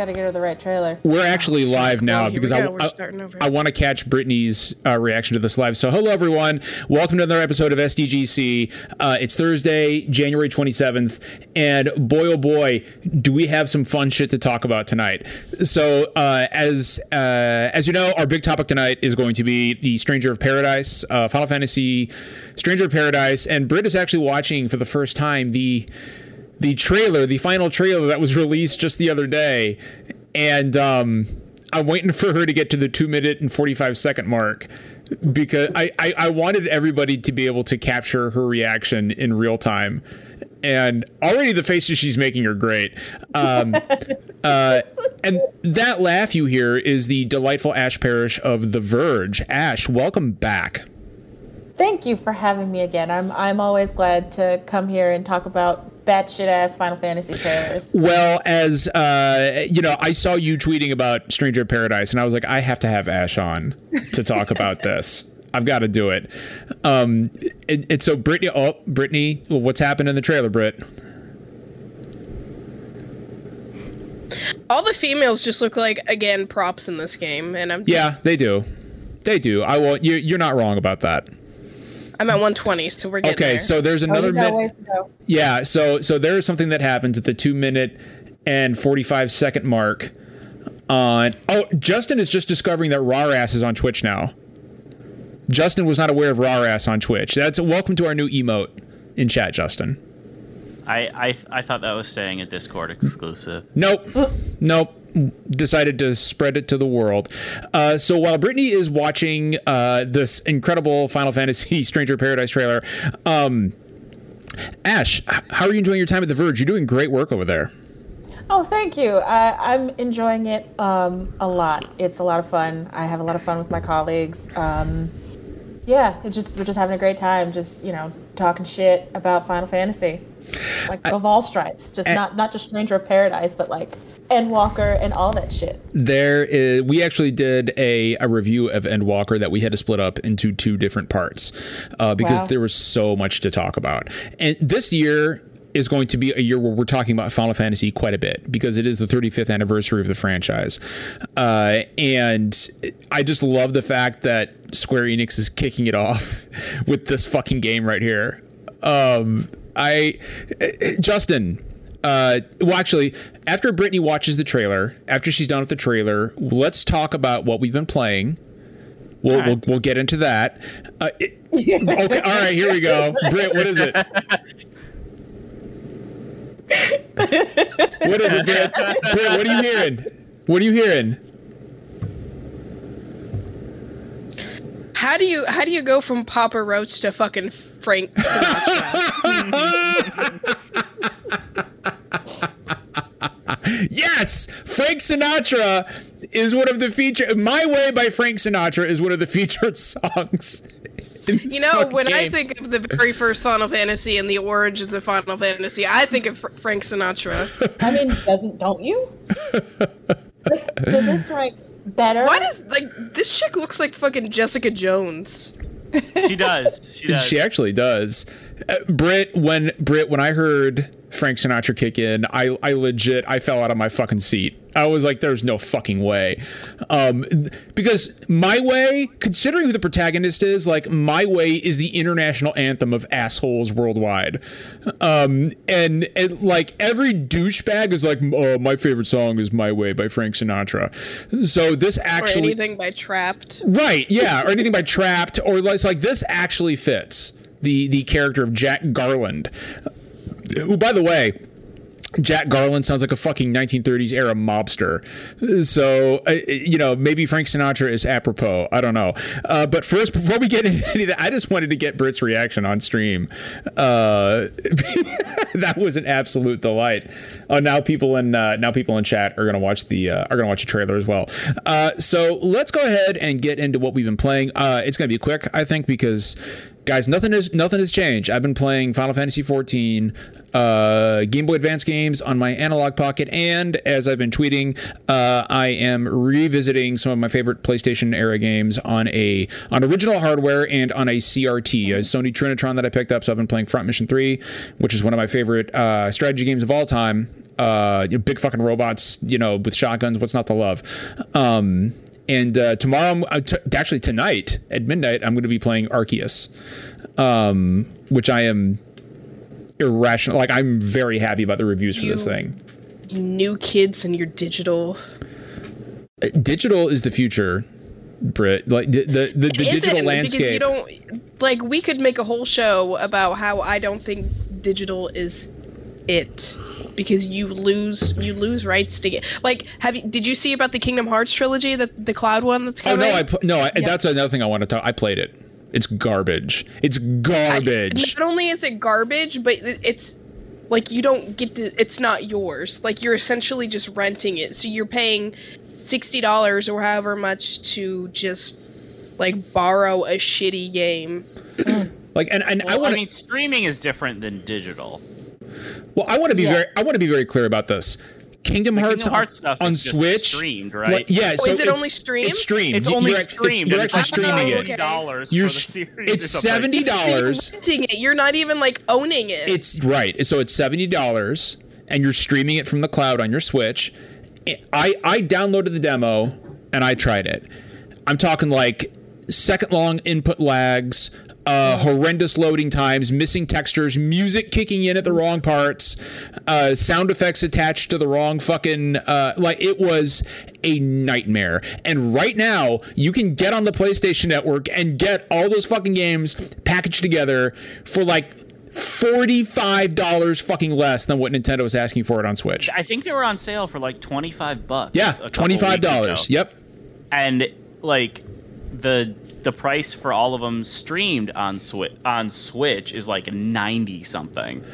got to get her the right trailer. We're actually live now Well, here because I, I. I want to catch Brittany's uh, reaction to this live. So, hello everyone, welcome to another episode of SDGC. Uh, it's Thursday, January 27th, and boy oh boy, do we have some fun shit to talk about tonight. So, uh, as uh, as you know, our big topic tonight is going to be the Stranger of Paradise, uh, Final Fantasy Stranger of Paradise, and Britt is actually watching for the first time the the trailer, the final trailer that was released just the other day, and um, I'm waiting for her to get to the two minute and 45 second mark because I, I, I wanted everybody to be able to capture her reaction in real time. And already the faces she's making are great. Um, uh, and that laugh you hear is the delightful Ash Parish of The Verge. Ash, welcome back. Thank you for having me again. I'm I'm always glad to come here and talk about batshit ass Final Fantasy trailers. Well, as uh, you know, I saw you tweeting about Stranger Paradise, and I was like, I have to have Ash on to talk about this. I've got to do it. Um, and, and so Brittany, oh, Brittany, what's happened in the trailer, Britt? All the females just look like again props in this game, and I'm just, Yeah, they do. They do. I will. You, you're not wrong about that. I'm at 120, so we're getting there. Okay, there. so there's Oh, another you got minute. ways to. Yeah, so so there is something that happens at the two minute and forty five second mark. On oh, Justin is just discovering that Raras is on Twitch now. Justin was not aware of Raras on Twitch. That's welcome to our new emote in chat, Justin. I, I I thought that was staying a Discord exclusive. Nope, nope. Decided to spread it to the world. Uh, so while Brittany is watching uh, this incredible Final Fantasy Stranger Paradise trailer, um, Ash, how are you enjoying your time at The Verge? You're doing great work over there. Oh, thank you. I, I'm enjoying it um, a lot. It's a lot of fun. I have a lot of fun with my colleagues. Um, yeah, it just we're just having a great time. Just you know, talking shit about Final Fantasy, like of all stripes. Just I- not not just Stranger of Paradise, but like Endwalker and all that shit. There is, we actually did a, a review of Endwalker that we had to split up into two different parts uh, because Wow. there was so much to talk about. And this year is going to be a year where we're talking about Final Fantasy quite a bit because it is the 35th anniversary of the franchise. Uh, and I just love the fact that Square Enix is kicking it off with this fucking game right here. Um, I, Justin, uh, well, actually, after Brittany watches the trailer, after she's done with the trailer, let's talk about what we've been playing. We'll, All right. we'll, we'll get into that. Uh, it- okay, all right, here we go. Britt, what is it? What is it, Britt? Britt, what are you hearing? What are you hearing? how do you how do you go from Papa Roach to fucking Frank Sinatra? Yes, Frank Sinatra is one of the feature. My Way by Frank Sinatra is one of the featured songs. you know, fucking when I think of the very first Final Fantasy and the origins of Final Fantasy, I think of Fr- Frank Sinatra. I mean, doesn't don't you? Like, does this rank better? Why does like this chick looks like fucking Jessica Jones? She does. She does. She actually does. Uh, Brit, when Brit, when I heard Frank Sinatra kick in, I, I legit, I fell out of my fucking seat. I was like, "There's no fucking way," um, because "My Way," considering who the protagonist is, like "My Way" is the international anthem of assholes worldwide, um, and, and like every douchebag is like, "Oh, my favorite song is "My Way" by Frank Sinatra." So this Or actually, anything by Trapped. Right, yeah, or anything by Trapped, or like, like this actually fits the the character of Jack Garland. Who, by the way, Jack Garland sounds like a fucking 1930s era mobster. So, uh, you know, maybe Frank Sinatra is apropos. I don't know. Uh, but first, before we get into any of that, I just wanted to get Britt's reaction on stream. Uh, that was an absolute delight. Oh, now people in uh, now people in chat are gonna watch the uh, are gonna watch the trailer as well. Uh, so let's go ahead and get into what we've been playing. Uh, it's gonna be quick, I think, because guys, nothing has nothing has changed. I've been playing Final Fantasy 14, uh, Game Boy Advance games on my Analogue Pocket, and as I've been tweeting, uh, I am revisiting some of my favorite PlayStation era games on a on original hardware and on a CRT, a Sony Trinitron that I picked up. So I've been playing Front Mission 3, which is one of my favorite uh, strategy games of all time. Uh, big fucking robots, you know, with shotguns. What's not to love? Um, and uh, tomorrow, I'm, uh, t- actually tonight at midnight, I'm going to be playing Arceus, um, which I am irrational. Like I'm very happy about the reviews for this thing. New kids and your digital. Digital is the future, Brit. Like the the, the, the digital it? landscape. Because you don't like. We could make a whole show about how I don't think digital is it because you lose you lose rights to get like have you did you see about the Kingdom Hearts trilogy that the cloud one that's oh coming? no, I put no. I, That's another thing I want to talk. I played it. It's garbage. It's garbage. Not only is it garbage, but it's like you don't get to. It's not yours. Like you're essentially just renting it. So you're paying sixty dollars or however much to just like borrow a shitty game. like and and I Well, I, want to mean, streaming is different than digital. Well, I want to be Yes. very I want to be very clear about this. Kingdom Hearts, Kingdom Hearts stuff on is Switch streamed, Like, right? yeah, oh, so is it it's- only streamed? It's streamed. It's only you're, act- it's- streamed. You're actually streaming Oh, it. okay. dollars You're for the s- series. it's seventy dollars. you're renting it. You're not even like owning it. It's right. So it's seventy dollars, and you're streaming it from the cloud on your Switch. I I downloaded the demo and I tried it. I'm talking like second long input lags, uh, horrendous loading times, missing textures, music kicking in at the wrong parts, uh, sound effects attached to the wrong fucking. Uh, like it was a nightmare. And right now, you can get on the PlayStation Network and get all those fucking games packaged together for like. Forty-five dollars fucking less than what Nintendo was asking for it on Switch. I think they were on sale for like twenty five bucks. Yeah, $25. Yep. and like the the price for all of them streamed on Switch on Switch is like ninety something.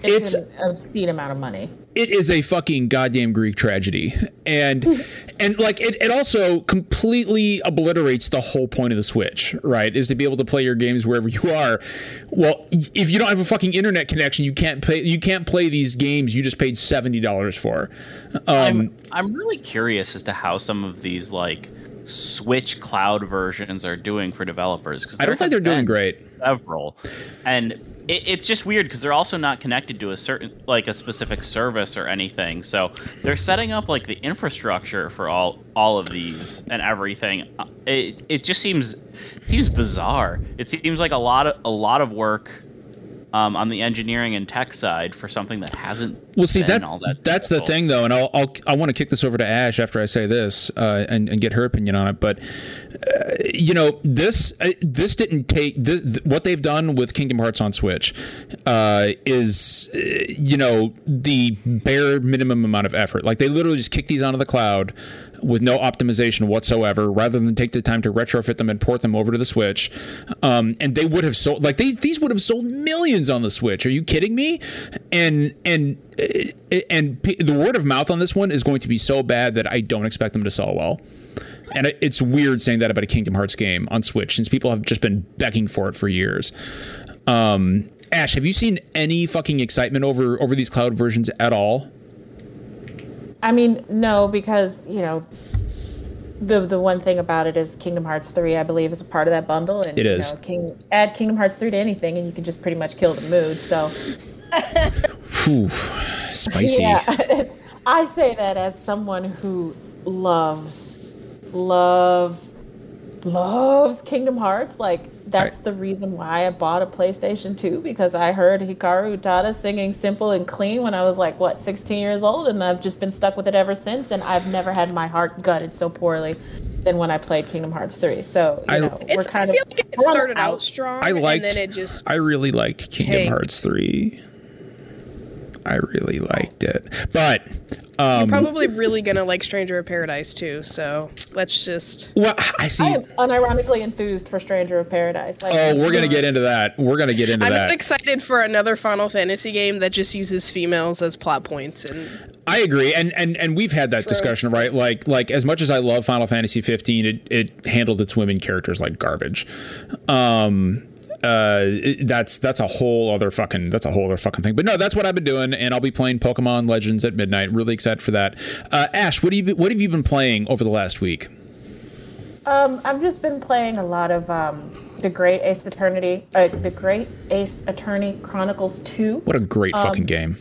It's, It's- an obscene amount of money. it is a fucking goddamn Greek tragedy, and and like it, it also completely obliterates the whole point of the Switch, right? Is to be able to play your games wherever you are. Well, if you don't have a fucking internet connection, you can't play. You can't play these games you just paid seventy dollars for. Um, I'm I'm really curious as to how some of these like Switch cloud versions are doing for developers because I don't think they're doing great. Several, and it, it's just weird because they're also not connected to a certain like a specific service or anything. So they're setting up like the infrastructure for all all of these and everything. Uh, It it just seems it seems bizarre. It seems like a lot of a lot of work. Um, on the engineering and tech side for something that hasn't Well, see that, all that that's the thing though, and I'll, I'll I want to kick this over to Ash after I say this uh, and and get her opinion on it. But uh, you know this uh, this didn't take this, th- what they've done with Kingdom Hearts on Switch uh, is uh, you know the bare minimum amount of effort. Like they literally just kick these onto the cloud with no optimization whatsoever, rather than take the time to retrofit them and port them over to the Switch. Um, and they would have sold like they, these would have sold millions on the Switch. Are you kidding me? And and uh, and the word of mouth on this one is going to be so bad that I don't expect them to sell well. And it's weird saying that about a Kingdom Hearts game on Switch since people have just been begging for it for years. Um, Ash, have you seen any fucking excitement over over these cloud versions at all? I mean, no, because you know, the the one thing about it is Kingdom Hearts three, I believe, is a part of that bundle, and It you. Know, King, add Kingdom Hearts three to anything, and you can just pretty much kill the mood. So Whew, spicy. yeah, I say that as someone who loves, loves, loves Kingdom Hearts. Like that's Right. the reason why I bought a PlayStation 2 because I heard Hikaru Utada singing "Simple and Clean" when I was like what 16 years old, and I've just been stuck with it ever since. And I've never had my heart gutted so poorly than when I played Kingdom Hearts 3. So you I- know, we're kind I of like it we're on the started out out. strong, I liked. and then it just I really liked Kingdom tanked. Hearts three. I really liked it, but You're um, probably really gonna like Stranger of Paradise too. So let's just. well, I see. I am unironically enthused for Stranger of Paradise. Like, oh, we're gonna get into that. We're gonna get into that. I'm that. not excited for another Final Fantasy game that just uses females as plot points and I agree, and and and we've had that discussion, right? Like like as much as I love Final Fantasy 15, it it handled its women characters like garbage. Um, uh, that's that's a whole other fucking that's a whole other fucking thing. But no, that's what I've been doing, and I'll be playing Pokemon Legends at midnight. Really excited for that. Uh, Ash, what do you what have you been playing over the last week? Um, I've just been playing a lot of um, the Great Ace Eternity, uh, the Great Ace Attorney Chronicles Two. What a great Um, fucking game!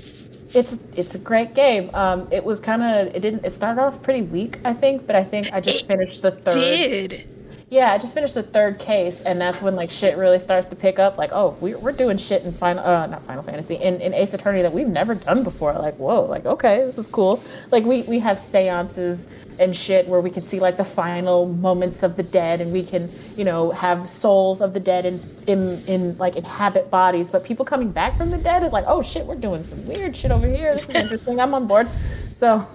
It's it's a great game. Um, it was kind of it didn't it started off pretty weak, I think, but I think I just It finished the third. Did Yeah, I just finished the third case, and that's when like shit really starts to pick up. Like, oh, we're, we're doing shit in Final, uh, not Final Fantasy, in, in Ace Attorney that we've never done before. Like, whoa, like okay, this is cool. Like we we have seances and shit where we can see like the final moments of the dead, and we can you know have souls of the dead in in, in like inhabit bodies. But people coming back from the dead is like, oh shit, we're doing some weird shit over here. This is interesting. I'm on board. So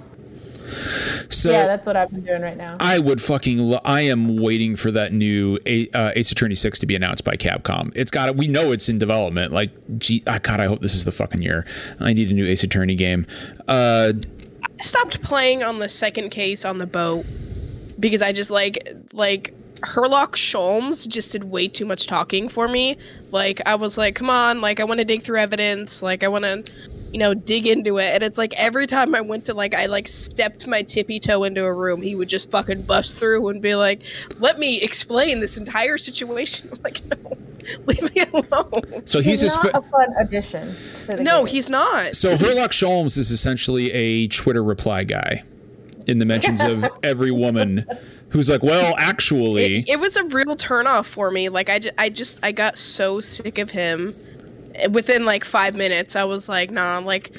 So yeah, that's what I've been doing right now. I would fucking. Lo- I am waiting for that new A- uh, Ace Attorney Six to be announced by Capcom. It's got. It. We know it's in development. Like, gee, ah, God, I hope this is the fucking year. I need a new Ace Attorney game. Uh, I stopped playing on the second case on the boat because I just like like Herlock Sholmes just did way too much talking for me. Like I was like, come on, like I want to dig through evidence, like I want to, you know, dig into it. And it's like every time I went to like I like stepped my tippy toe into a room, he would just fucking bust through and be like, let me explain this entire situation. I'm like, no, leave me alone. so he's, He's a. not a fun addition. To the No, game. he's not. so Herlock Sholmes is essentially a Twitter reply guy in the mentions of every woman who's like, well, actually, it, it was a real turnoff for me. Like I, ju- I just I got so sick of him within like five minutes. I was like, nah, like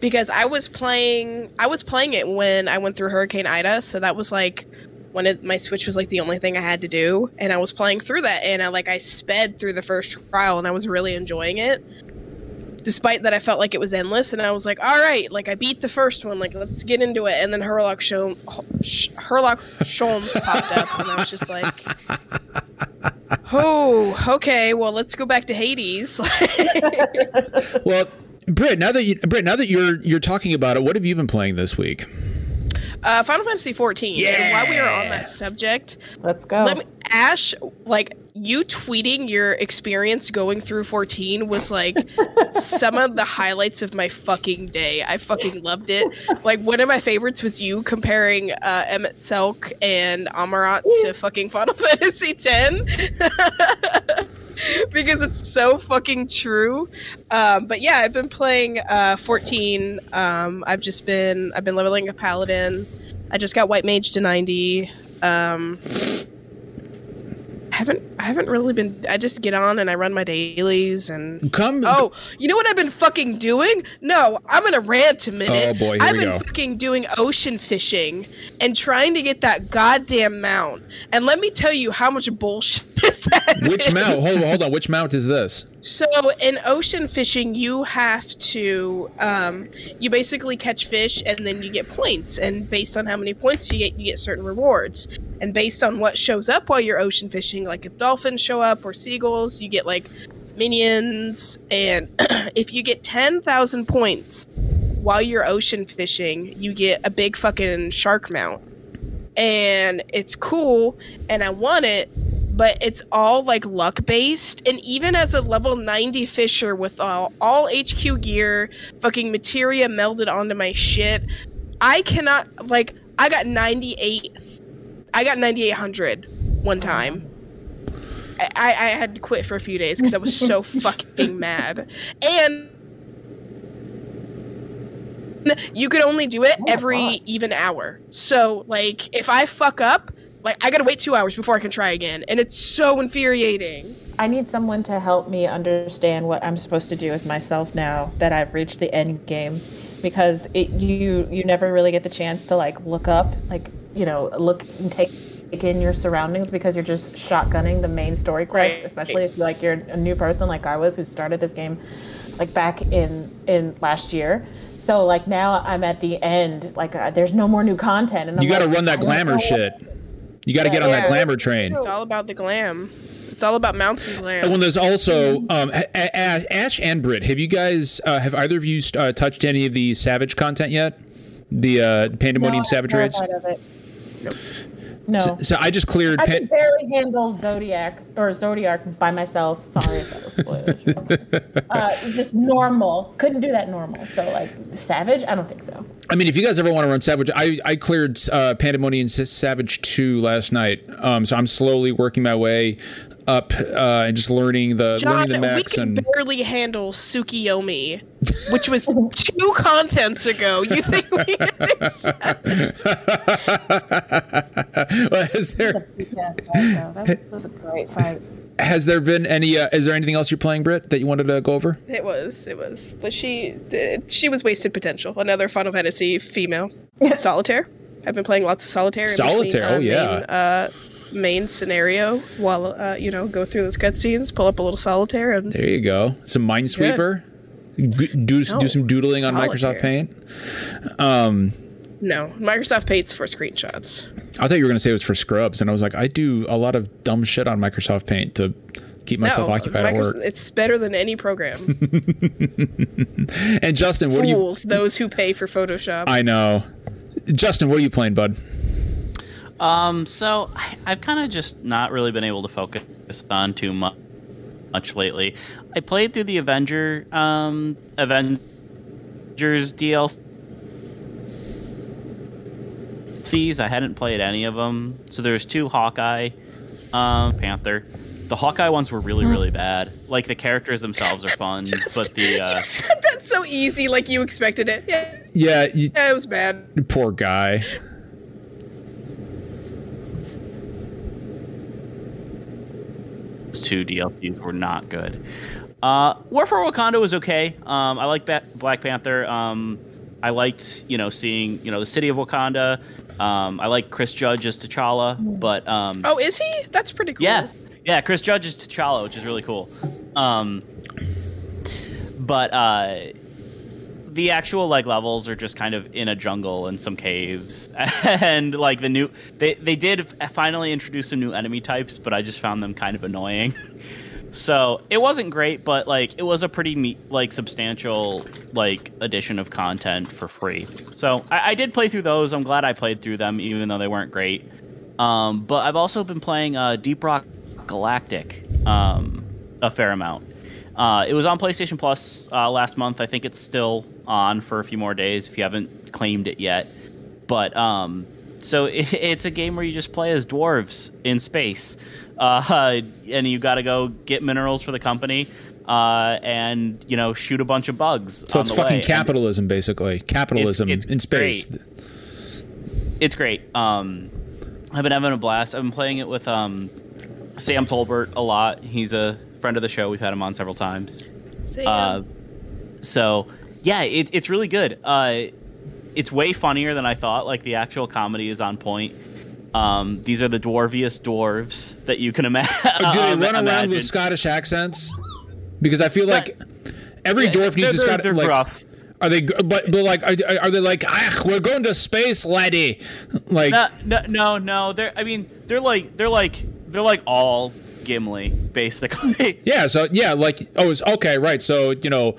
because I was playing I was playing it when I went through Hurricane Ida, so that was like when it, my Switch was like the only thing I had to do, and I was playing through that, and I like I sped through the first trial, and I was really enjoying it. Despite that, I felt like it was endless, and I was like, "All right, like I beat the first one, like let's get into it." And then Herlock Sholmes, Herlock Sholmes popped up, and I was just like, "Oh, okay, well let's go back to Hades." well, Britt. Now that you, Britt, now that you're you're talking about it, what have you been playing this week? Uh, Final Fantasy 14. And while we are on that subject, Let's go. Let me, Ash, like you tweeting your experience going through 14 was like some of the highlights of my fucking day. I fucking loved it. Like one of my favorites was you comparing uh, Emet-Selch and Amaurot to fucking Final Fantasy 10. because it's so fucking true. Um, but yeah, I've been playing uh, 14. Um, I've just been I've been leveling a paladin. I just got white mage to 90. Um, haven't I haven't really been. I just get on and I run my dailies and. Come. Oh, you know what I've been fucking doing? No, I'm gonna rant a minute. Oh, boy, here I've we been go. fucking doing ocean fishing and trying to get that goddamn mount. And let me tell you how much bullshit that Which is. mount? Hold, hold on. Which mount is this? So in ocean fishing, you have to um, you basically catch fish and then you get points, and based on how many points you get, you get certain rewards. And based on what shows up while you're ocean fishing, like if dolphins show up or seagulls, you get like minions. And if you get ten thousand points while you're ocean fishing, you get a big fucking shark mount. And it's cool, and I want it, but it's all like luck based. And even as a level 90 fisher with all, all HQ gear, fucking materia melded onto my shit, I cannot, like, I got 98. I got 9800 one time. I, I I had to quit for a few days because I was so fucking mad. And you could only do it Oh every even hour. So, like, if I fuck up, like, I gotta wait two hours before I can try again. And it's so infuriating. I need someone to help me understand what I'm supposed to do with myself now that I've reached the end game, because it, you you never really get the chance to like look up, like you know, look and take take in your surroundings because you're just shotgunning the main story quest, Right. especially if like you're a new person like I was who started this game like back in in last year. So like now I'm at the end, like uh, there's no more new content, and I'm You got to like, run that glamour shit. You got to get on that glamour train. It's all about the glam. It's all about mounts and glam. And when there's also um, A- A- Ash and Brit, have you guys uh, have either of you uh, touched any of the Savage content yet? The uh, Pandemonium No, Savage raids. of it. No. So, so I just cleared. I could barely handle Zodiac or Zodiac by myself. Sorry if that was spoilers. uh, just normal. Couldn't do that normal. So like Savage, I don't think so. I mean, if you guys ever want to run Savage, I, I cleared uh, Pandemonium Savage 2 last night. Um, so I'm slowly working my way up uh, and just learning the John, learning the we can and barely handle Tsukiyomi, which was two contents ago. You think we is there Yeah, that was a great fight. has there been any uh, is there anything else you're playing Britt that you wanted to go over? It was. It was. But she. She was wasted potential. Another Final Fantasy female. Solitaire. I've been playing lots of solitaire. in between, Solitaire, oh, yeah. Main, uh, main scenario while uh, you know go through those cutscenes, pull up a little solitaire, and There you go. Some Minesweeper. G- Do, do some doodling on Microsoft solitaire. Paint. no, Microsoft Paint's for screenshots. I thought you were going to say it was for scrubs, and I was like, I do a lot of dumb shit on Microsoft Paint to keep myself no, occupied at work. It's better than any program. And Justin, what do you? Fools, those who pay for Photoshop. I know. Justin, what are you playing, bud? Um, so I, I've kind of just not really been able to focus on too much, much lately. I played through the Avenger, um, Avengers DLCs. I hadn't played any of them. So there's two Hawkeye, um, Panther. The Hawkeye ones were really, really bad. Like the characters themselves are fun, but the uh, you said that so easy, like you expected it. Yeah, Yeah, you, yeah it was bad. poor guy. Two DLCs were not good. Uh, War for Wakanda was okay. Um, I like ba- Black Panther. Um, I liked, you know, seeing, you know, the city of Wakanda. Um, I like Chris Judge as T'Challa, but um, Oh, is he? That's pretty cool. yeah, yeah, Chris Judge is T'Challa, which is really cool. Um, but uh, the actual like levels are just kind of in a jungle and some caves, and like the new they they did finally introduce some new enemy types, but I just found them kind of annoying. So it wasn't great, but like it was a pretty me- like substantial like addition of content for free. So I, I did play through those. I'm glad I played through them, even though they weren't great. Um, but I've also been playing uh, Deep Rock Galactic um, a fair amount. Uh, it was on PlayStation Plus uh, last month. I think it's still on for a few more days if you haven't claimed it yet. But um, so it, it's a game where you just play as dwarves in space, uh, and you got to go get minerals for the company, uh, and you know shoot a bunch of bugs. So it's fucking way. And- capitalism, basically. Capitalism it's in space. great. it's great. Um, I've been having a blast. I've been playing it with um, Sam Tolbert a lot. He's a friend of the show. We've had him on several times. Uh, so yeah, it, it's really good. Uh, it's way funnier than I thought. Like the actual comedy is on point. Um, these are the dwarviest dwarves that you can ima- Oh, do they um, run around imagine. with Scottish accents? Because I feel like every Yeah, dwarf needs a they're- Scottish. they're Like, rough. are they? But, but like, are, are they like? Ah, we're going to space, laddie. Like, No, no, no, no. They're. I mean, they're like. They're like. They're like all Gimli, basically. yeah. So yeah, like, oh, it's okay, right? So you know,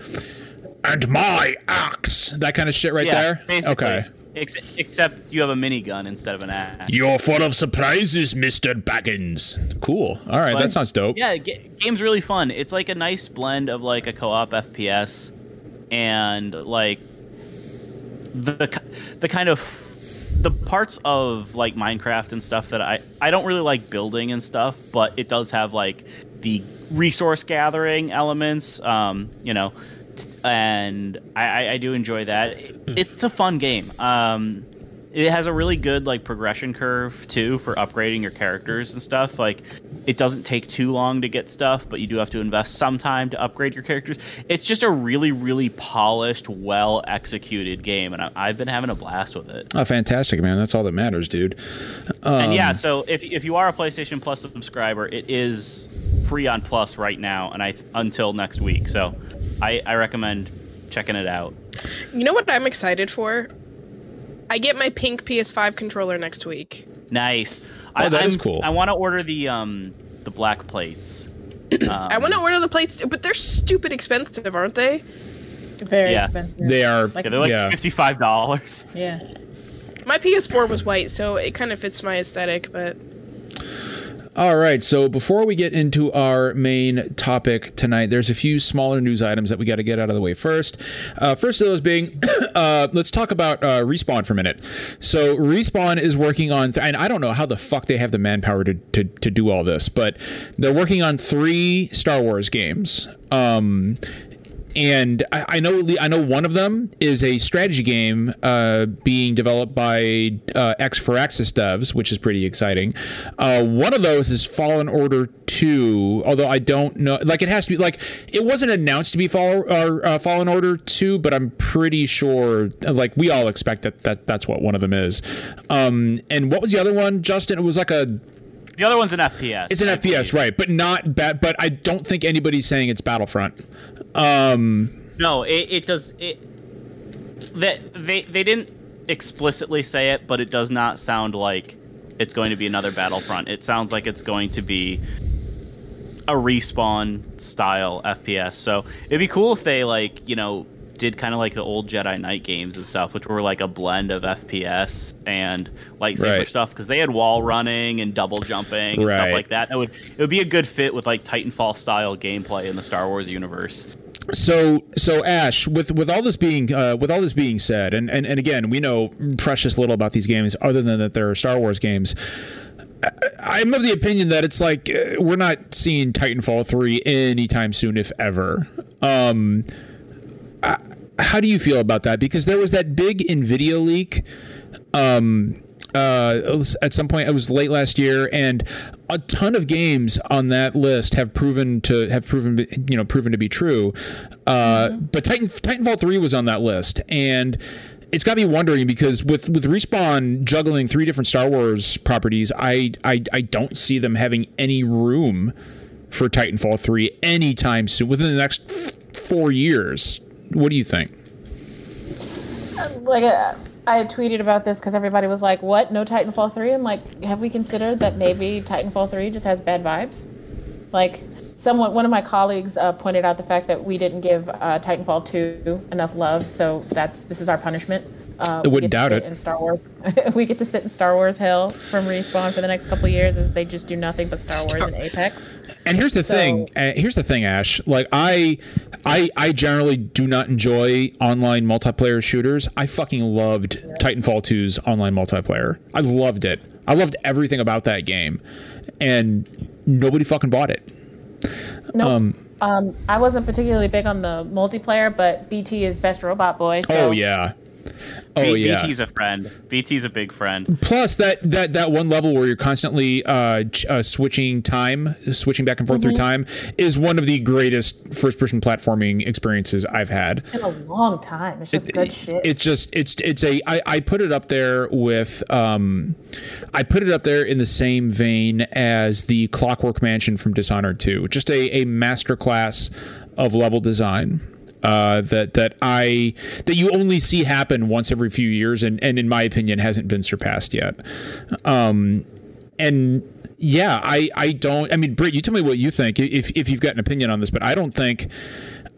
and my axe, that kind of shit, right yeah, there. basically. Okay. Ex- except you have a minigun instead of an axe. You're full of surprises, Mister Baggins. Cool. All right, that sounds dope. Yeah, ga- game's really fun. It's like a nice blend of like a co-op FPS and like the the kind of the parts of like Minecraft and stuff that I I don't really like building and stuff, but it does have like the resource gathering elements. Um, you know, and I, I, do enjoy that. It- it's a fun game. Um, it has a really good like progression curve too for upgrading your characters and stuff. Like it doesn't take too long to get stuff, but you do have to invest some time to upgrade your characters. It's just a really, really polished, well executed game, and I, I've been having a blast with it. Oh, fantastic, man. That's all that matters, dude. and Um, yeah, so if, if you are a PlayStation Plus subscriber, it is free on Plus right now, and I until next week. So I, I recommend checking it out. you know what I'm excited for? I get my pink PS5 controller next week. Nice. Oh, I, that is I'm- cool. I want to order the um the black plates. Um, I want to order the plates, too, but they're stupid expensive, aren't they? Very Yeah. expensive. They are. Like- Yeah, they're like Yeah. fifty five dollars. Yeah. My PS4 was white, so it kind of fits my aesthetic, but All right, so before we get into our main topic tonight, there's a few smaller news items that we got to get out of the way first. Uh, first of those being, uh, let's talk about uh, Respawn for a minute. So Respawn is working on, th- and I don't know how the fuck they have the manpower to, to, to do all this, but they're working on three Star Wars games. Um, and I, I know I know one of them is a strategy game uh, being developed by uh, ex-Firaxis devs, which is pretty exciting. Uh, one of those is Fallen Order Two, although I don't know. Like it has to be like it wasn't announced to be Fall, or, uh, Fallen Order Two, but I'm pretty sure. Like we all expect that, that that's what one of them is. Um, and what was the other one, Justin? It was like a The other one's an FPS. it's an I FPS, believe. right? But not bad. But I don't think anybody's saying it's Battlefront. Um, No, it, it does. It that they they didn't explicitly say it, but it does not sound like it's going to be another Battlefront. It sounds like it's going to be a respawn style FPS. So it'd be cool if they like you know did kind of like the old Jedi Knight games and stuff, which were like a blend of FPS and lightsaber Right. stuff because they had wall running and double jumping and Right. stuff like that. It would it would be a good fit with like Titanfall style gameplay in the Star Wars universe. so so Ash, with with all this being uh, with all this being said, and, and and again, we know precious little about these games other than that they're Star Wars games. I'm of the opinion that it's like uh, we're not seeing Titanfall three anytime soon, if ever. Um, I- how do you feel about that? Because there was that big Nvidia leak. Um, uh, at some point, it was late last year, and a ton of games on that list have proven to have proven you know proven to be true. Uh, But Titan Titanfall three was on that list, and it's got me wondering because with with respawn juggling three different Star Wars properties, I I, I don't see them having any room for Titanfall three anytime soon within the next f- four years. What do you think? like uh, I tweeted about this because everybody was like, "What? No Titanfall 3?" I'm like, "Have we considered that maybe Titanfall 3 just has bad vibes?" Like, someone, one of my colleagues uh, pointed out the fact that we didn't give uh, Titanfall 2 enough love, so that's this is our punishment. Uh, I wouldn't doubt it. In Star Wars, we get to sit in Star Wars hell from respawn for the next couple years as they just do nothing but Star Wars and Apex. And here's the So- thing. Uh, here's the thing, Ash. Like I, I, I generally do not enjoy online multiplayer shooters. I fucking loved Titanfall 2's online multiplayer. I loved it. I loved everything about that game, and nobody fucking bought it. Nope. Um, I wasn't particularly big on the multiplayer, but BT is best robot boy. So Oh yeah. Oh B- yeah. BT's a friend. BT's a big friend. Plus that that that one level where you're constantly uh, ch- uh, switching time, switching back and forth through time, is one of the greatest first-person platforming experiences I've had. in a long time. It's just good shit. It's just it's it's a I, I put it up there with um I put it up there in the same vein as the Clockwork Mansion from Dishonored 2. Just a, a masterclass of level design. Uh, that that I that you only see happen once every few years, and, and in my opinion hasn't been surpassed yet. Um, and yeah, I I don't. I mean, Britt, you tell me what you think if if you've got an opinion on this, but I don't think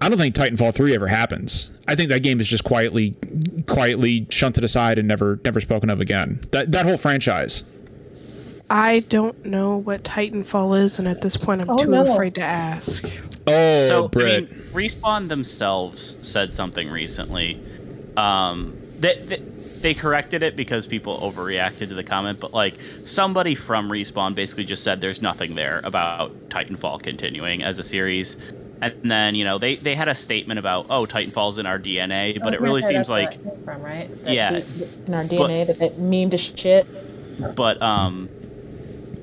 I don't think Titanfall three ever happens. I think that game is just quietly quietly shunted aside and never never spoken of again. That that whole franchise. I don't know what Titanfall is, and at this point, I'm Oh, too no. afraid to ask. Oh, so Britt. I mean, respawn themselves said something recently. Um, they, they they corrected it because people overreacted to the comment, but like somebody from respawn basically just said there's nothing there about Titanfall continuing as a series. And then you know they, they had a statement about oh Titanfall's in our DNA, but it really seems like from right. That Yeah. In our DNA that that meme to shit. but um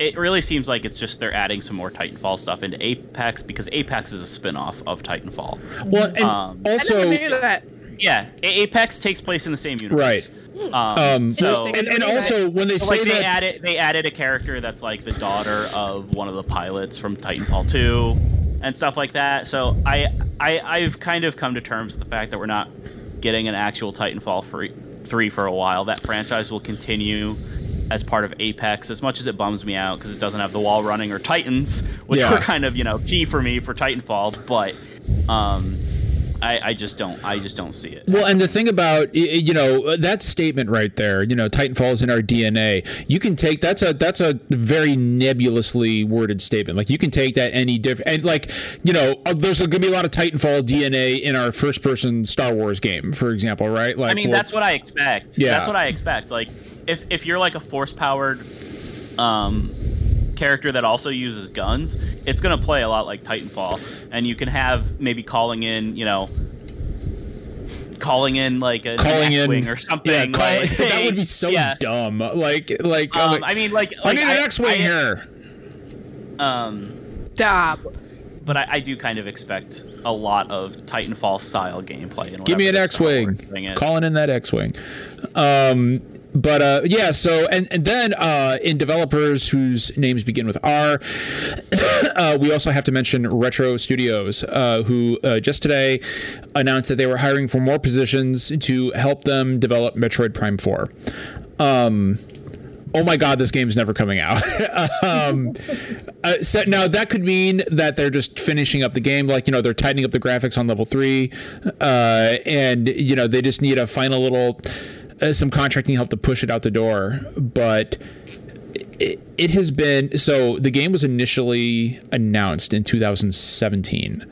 it really seems like it's just they're adding some more Titanfall stuff into Apex because Apex is a spin-off of Titanfall. well, and um, also never that. Yeah, Apex takes place in the same universe. Right. Um, um, so and, and also when they so, say like they that added they added a character that's like the daughter of one of the pilots from Titanfall 2 and stuff like that. So I I I've kind of come to terms with the fact that we're not getting an actual Titanfall free, 3 for a while. That franchise will continue as part of Apex as much as it bums me out because it doesn't have the wall running or Titans, which Yeah. were kind of, you know, key for me for Titanfall, but um I, I just don't. I just don't see it. Well, and the thing about you know that statement right there, you know, Titanfall is in our DNA. You can take that's a that's a very nebulously worded statement. Like you can take that any different, and like you know, uh, there's going to be a lot of Titanfall DNA in our first person Star Wars game, for example, right? Like, I mean, well, that's what I expect. Yeah. That's what I expect. Like, if if you're like a force powered um, character that also uses guns, it's gonna play a lot like Titanfall, and you can have maybe calling in, you know, calling in like a calling in X-wing or something. Yeah, call- like, that would be so yeah. dumb. Like, like, I'm Um, like, I mean, like, I need an X-wing I- here. Um, Stop. but I, I do kind of expect a lot of Titanfall style gameplay. In Give me an whatever the Star X-wing. Wars thing is. Calling in that X-wing. Um, but uh, yeah, so and and then uh, in developers whose names begin with R, uh, we also have to mention Retro Studios, uh, who uh, just today announced that they were hiring for more positions to help them develop Metroid Prime Four. Um, oh my god, this game's never coming out. um, uh, so now that could mean that they're just finishing up the game, like you know they're tightening up the graphics on level three, uh, and you know they just need a final little some contracting help to push it out the door. But it, it has been so the game was initially announced in 2017.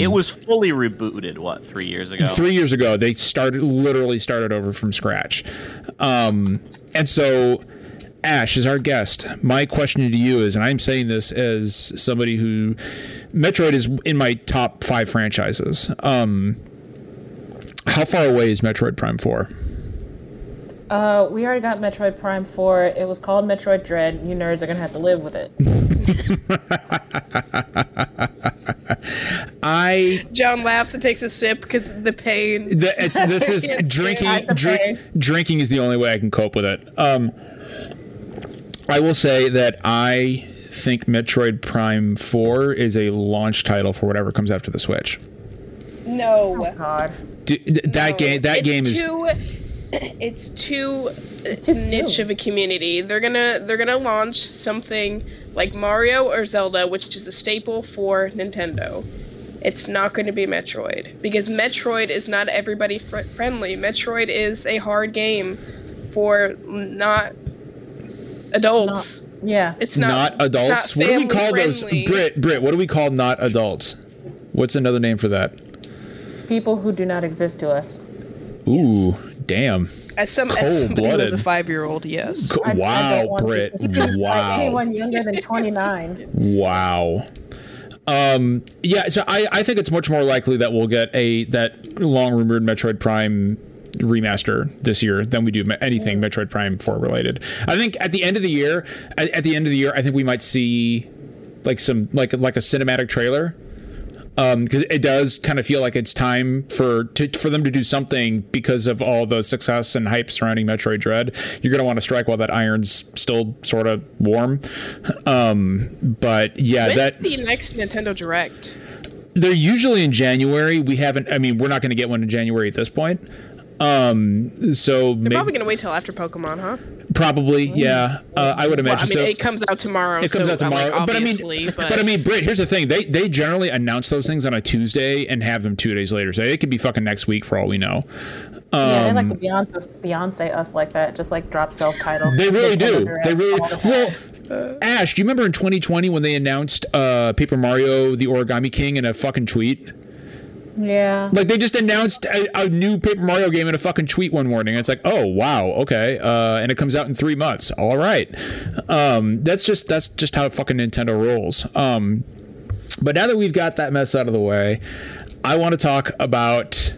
It was fully rebooted. What three years ago? Three years ago, they started literally started over from scratch, um, and so Ash is our guest. My question to you is, and I'm saying this as somebody who Metroid is in my top five franchises. Um, how far away is Metroid Prime Four? Uh, we already got Metroid Prime 4. It was called Metroid Dread. You nerds are gonna have to live with it. I John laughs and takes a sip because the pain. the, it's this is drinking. Drink, pain. drinking is the only way I can cope with it. Um, I will say that I think Metroid Prime Four is a launch title for whatever comes after the Switch. No. Oh God. D- th- that No. game. That It's game is. too. It's too too niche soon. of a community. They're gonna they're gonna launch something like Mario or Zelda, which is a staple for Nintendo. It's not going to be Metroid because Metroid is not everybody fr- friendly. Metroid is a hard game for not adults. Yeah. It's not, not, it's adults. not what do we call those? Brit, Brit. What do we call not adults? What's another name for that? People who do not exist to us. Ooh, damn. As some as somebody who was a five year old, yes. Co- I- I wow, don't Brit. to speak like Wow. Anyone younger than 29. Wow. Um, yeah, so I, I think it's much more likely that we'll get a that long rumored Metroid Prime remaster this year than we do me- anything Metroid Prime 4 related. I think at the end of the year, at, at the end of the year, I think we might see like some like like a cinematic trailer. Um, because it does kind of feel like it's time for to, for them to do something because of all the success and hype surrounding Metroid Dread. You're gonna want to strike while that iron's still sort of warm. Um, but yeah, When's that the next Nintendo Direct? they're usually in January. We haven't. I mean, we're not going to get one in January at this point. Um, so They're maybe, probably gonna wait till after Pokemon, huh? probably, yeah. Uh, I would Well, imagine I mean, so. it comes out tomorrow. It comes so, out tomorrow, Like, but I mean, obviously, but, but, I mean, Britt. Here's the thing: they they generally announce those things on a Tuesday and have them two days later. So it could be fucking next week for all we know. yeah, they like Um, to Beyonce, Beyonce us like that. Just like drop self-titled. They really Nintendo do. They really all the well. Ash, do you remember in 2020 when they announced uh, Paper Mario: The Origami King in a fucking tweet? Yeah. Like they just announced a, a new Paper Mario game in a fucking tweet one morning. It's like, oh wow, okay, uh, and it comes out in three months. All right, um, that's just that's just how fucking Nintendo rolls. Um, but now that we've got that mess out of the way, I want to talk about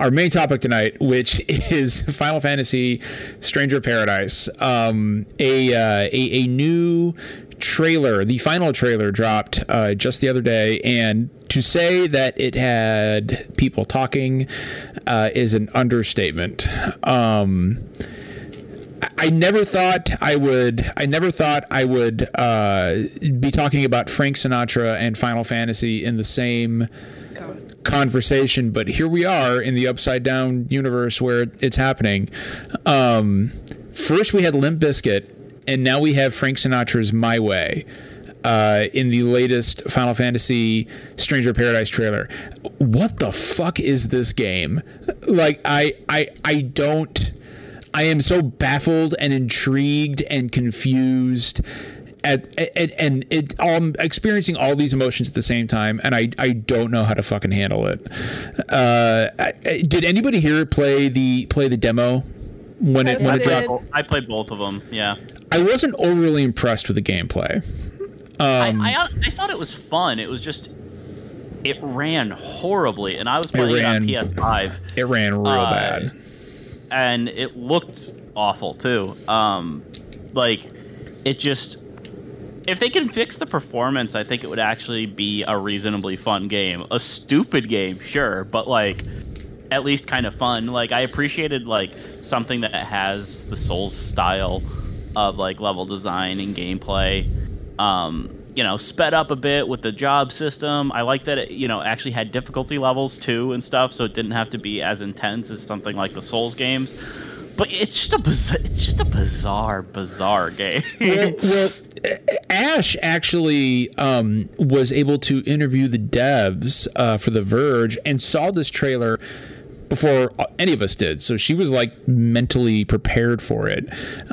our main topic tonight, which is Final Fantasy: Stranger Paradise. Um, a, uh, a a new trailer, the final trailer dropped uh, just the other day, and to say that it had people talking uh, is an understatement. Um, I never thought I would. I never thought I would uh, be talking about Frank Sinatra and Final Fantasy in the same conversation, but here we are in the upside down universe where it's happening. Um, first, we had Limp Bizkit, and now we have Frank Sinatra's "My Way." Uh, in the latest Final Fantasy Stranger Paradise trailer. What the fuck is this game? Like I I I don't I am so baffled and intrigued and confused at, at, and it I'm experiencing all these emotions at the same time and I, I don't know how to fucking handle it. Uh, I- did anybody here play the play the demo when it I when it dropped? I played both of them. Yeah. I wasn't overly impressed with the gameplay. Um, I, I I thought it was fun. It was just it ran horribly, and I was playing it, ran- on PS5, it ran real Uh, bad. and it looked awful too. Um, like it just. If they can fix the performance, I think it would actually be a reasonably fun game. A stupid game, sure, but like at least kind of fun. Like I appreciated like something that has the Souls style of like level design and gameplay. Um, you know, sped up a bit with the job system. I like that it, you know, actually had difficulty levels too and stuff, so it didn't have to be as intense as something like the Souls games. But it's just a biz- it's just a bizarre, bizarre game. well, well, Ash actually um, was able to interview the devs uh, for The Verge and saw this trailer before any of us did. So she was like mentally prepared for it.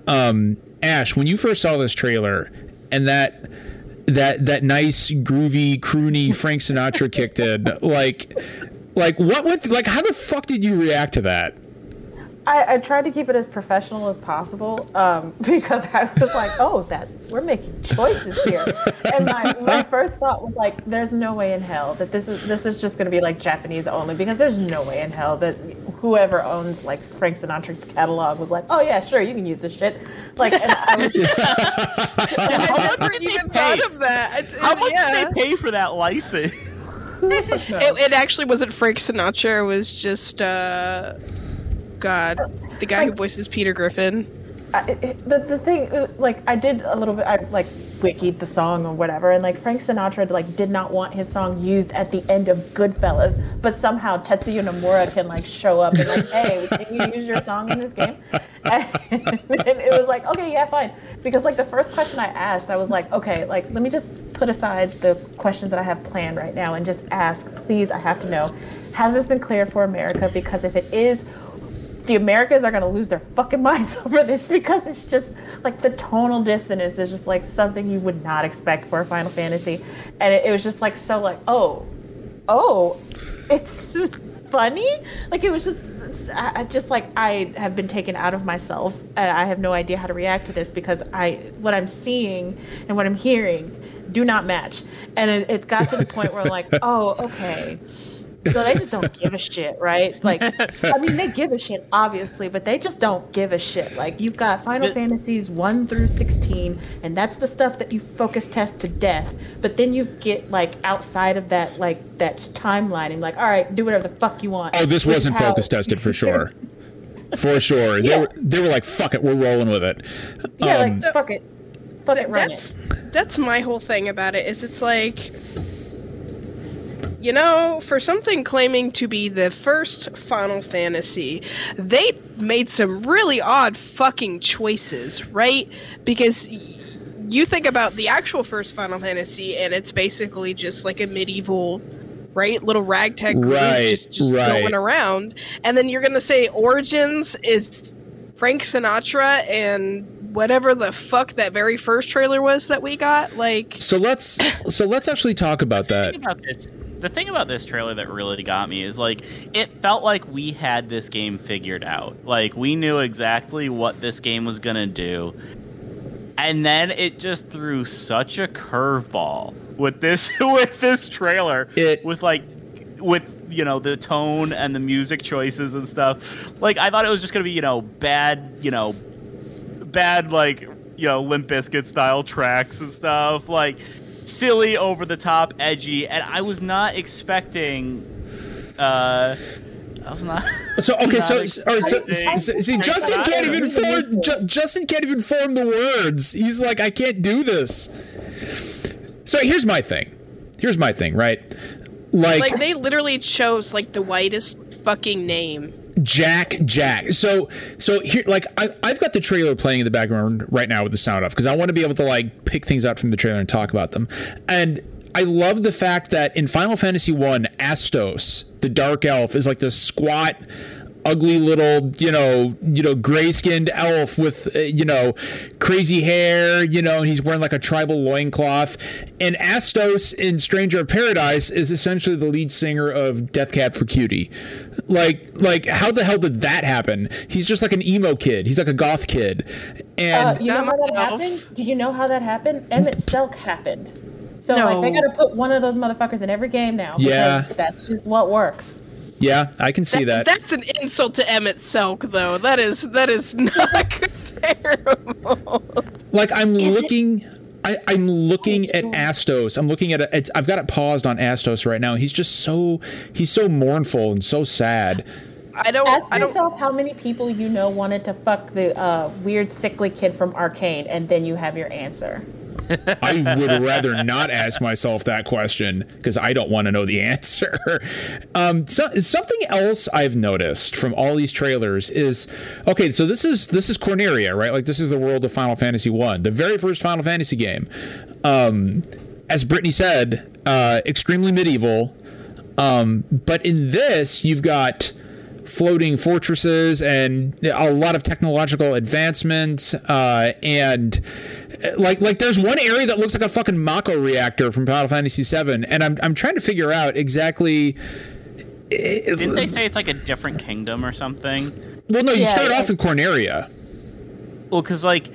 Um, Ash, when you first saw this trailer and that that that nice groovy croony Frank Sinatra kicked in, like like what what like how the fuck did you react to that? I, I tried to keep it as professional as possible um, because I was like, oh, that we're making choices here. And my, my first thought was like, there's no way in hell that this is this is just going to be like Japanese only because there's no way in hell that whoever owns like Frank Sinatra's catalog was like, oh yeah, sure, you can use this shit. Like, and I was, I never even pay? thought of that. It's- How much yeah. did they pay for that license? It, it actually wasn't Frank Sinatra. It was just, uh, God, the guy who voices Peter Griffin. I, it, the, the thing uh, like i did a little bit i like wikied the song or whatever and like frank sinatra like did not want his song used at the end of goodfellas but somehow tetsuya nomura can like show up and like hey can you use your song in this game? And, it was like okay yeah fine. Because like the first question i asked i was like okay like let me just put aside the questions that i have planned right now and just ask please i have to know has this been cleared for america? Because if it is the Americans are gonna lose their fucking minds over this because it's just like the tonal dissonance is just like something you would not expect for a Final Fantasy, and it, it was just like so like oh, oh, it's just funny. Like it was just. I, I just like I have been taken out of myself, and I have no idea how to react to this because I what I'm seeing and what I'm hearing do not match, and it, it got to the point where I'm like, oh, okay, so they just don't give a shit, right? Like, I mean, they give a shit, obviously, but they just don't give a shit. Like, you've got Final But- Fantasies 1 through 16, and that's the stuff that you focus test to death. But then you get, like, outside of that, like, that timeline, and, like, all right, do whatever the fuck you want. Oh, this Which wasn't how- focus tested for sure. For sure. They were they were like, fuck it, we're rolling with it. Yeah, Um, like, fuck it. Fuck it, run that's it. that's my whole thing about it is it's like you know for something claiming to be the first final fantasy they made some really odd fucking choices right because you think about the actual first final fantasy and it's basically just like a medieval right little ragtag group Right, just just right. going around and then you're gonna say origins is frank sinatra and whatever the fuck that very first trailer was that we got like So let's so let's actually talk about that. about this the thing about this trailer that really got me is like it felt like we had this game figured out. Like we knew exactly what this game was gonna do. And then it just threw such a curveball with this with this trailer It- with like with you know the tone and the music choices and stuff. Like i thought it was just gonna be you know bad you know bad like you know Limp Bizkit style tracks and stuff. Like silly over the top edgy and I was not expecting uh I was not So okay, so, Not so, all right, so, so- see, Justin can't even form. Ju- Justin can't even form the words. He's like, I can't do this. So here's my thing. Here's my thing, right? Like, like they literally chose like the whitest fucking name Jack Jack. So so here like I, I've got the trailer playing in the background right now with the sound off because I want to be able to like pick things out from the trailer and talk about them. And I love the fact that in Final Fantasy One, Astos, the Dark Elf, is like this squat ugly little, you know, you know, gray-skinned elf with, uh, you know, crazy hair, you know, he's wearing like a tribal loincloth. And Astos in Stranger of Paradise is essentially the lead singer of Death Cab for Cutie. Like, like, how the hell did that happen? He's just like an emo kid. He's like a goth kid. And Uh, you know Not how that happened? Do you know how that happened? Emet-Selch happened. So No. like they gotta put one of those motherfuckers in every game now. because Yeah. That's just what works. Yeah, I can see that. That's an insult to Emet-Selch, though. That is that is not comparable. like I'm looking I, I'm looking Oh, at. Astos. I'm looking at it. It's, I've got it paused on Astos right now. He's just so he's so mournful and so sad. I don't. Ask I don't. yourself how many people you know wanted to fuck the uh, weird sickly kid from Arcane, and then you have your answer. I would rather not ask myself that question because I don't want to know the answer. Um, so, something else I've noticed from all these trailers is okay. So this is this is Corneria, right? Like this is the world of Final Fantasy One, the very first Final Fantasy game. Um, as Brittany said, uh, extremely medieval. Um, but in this, you've got floating fortresses and a lot of technological advancements uh, and uh, like like there's one area that looks like a fucking Mako reactor from Final Fantasy VII, and I'm I'm trying to figure out exactly. Didn't they say it's like a different kingdom or something? Well, no, you Yeah, start yeah. off in Corneria. Well, because like,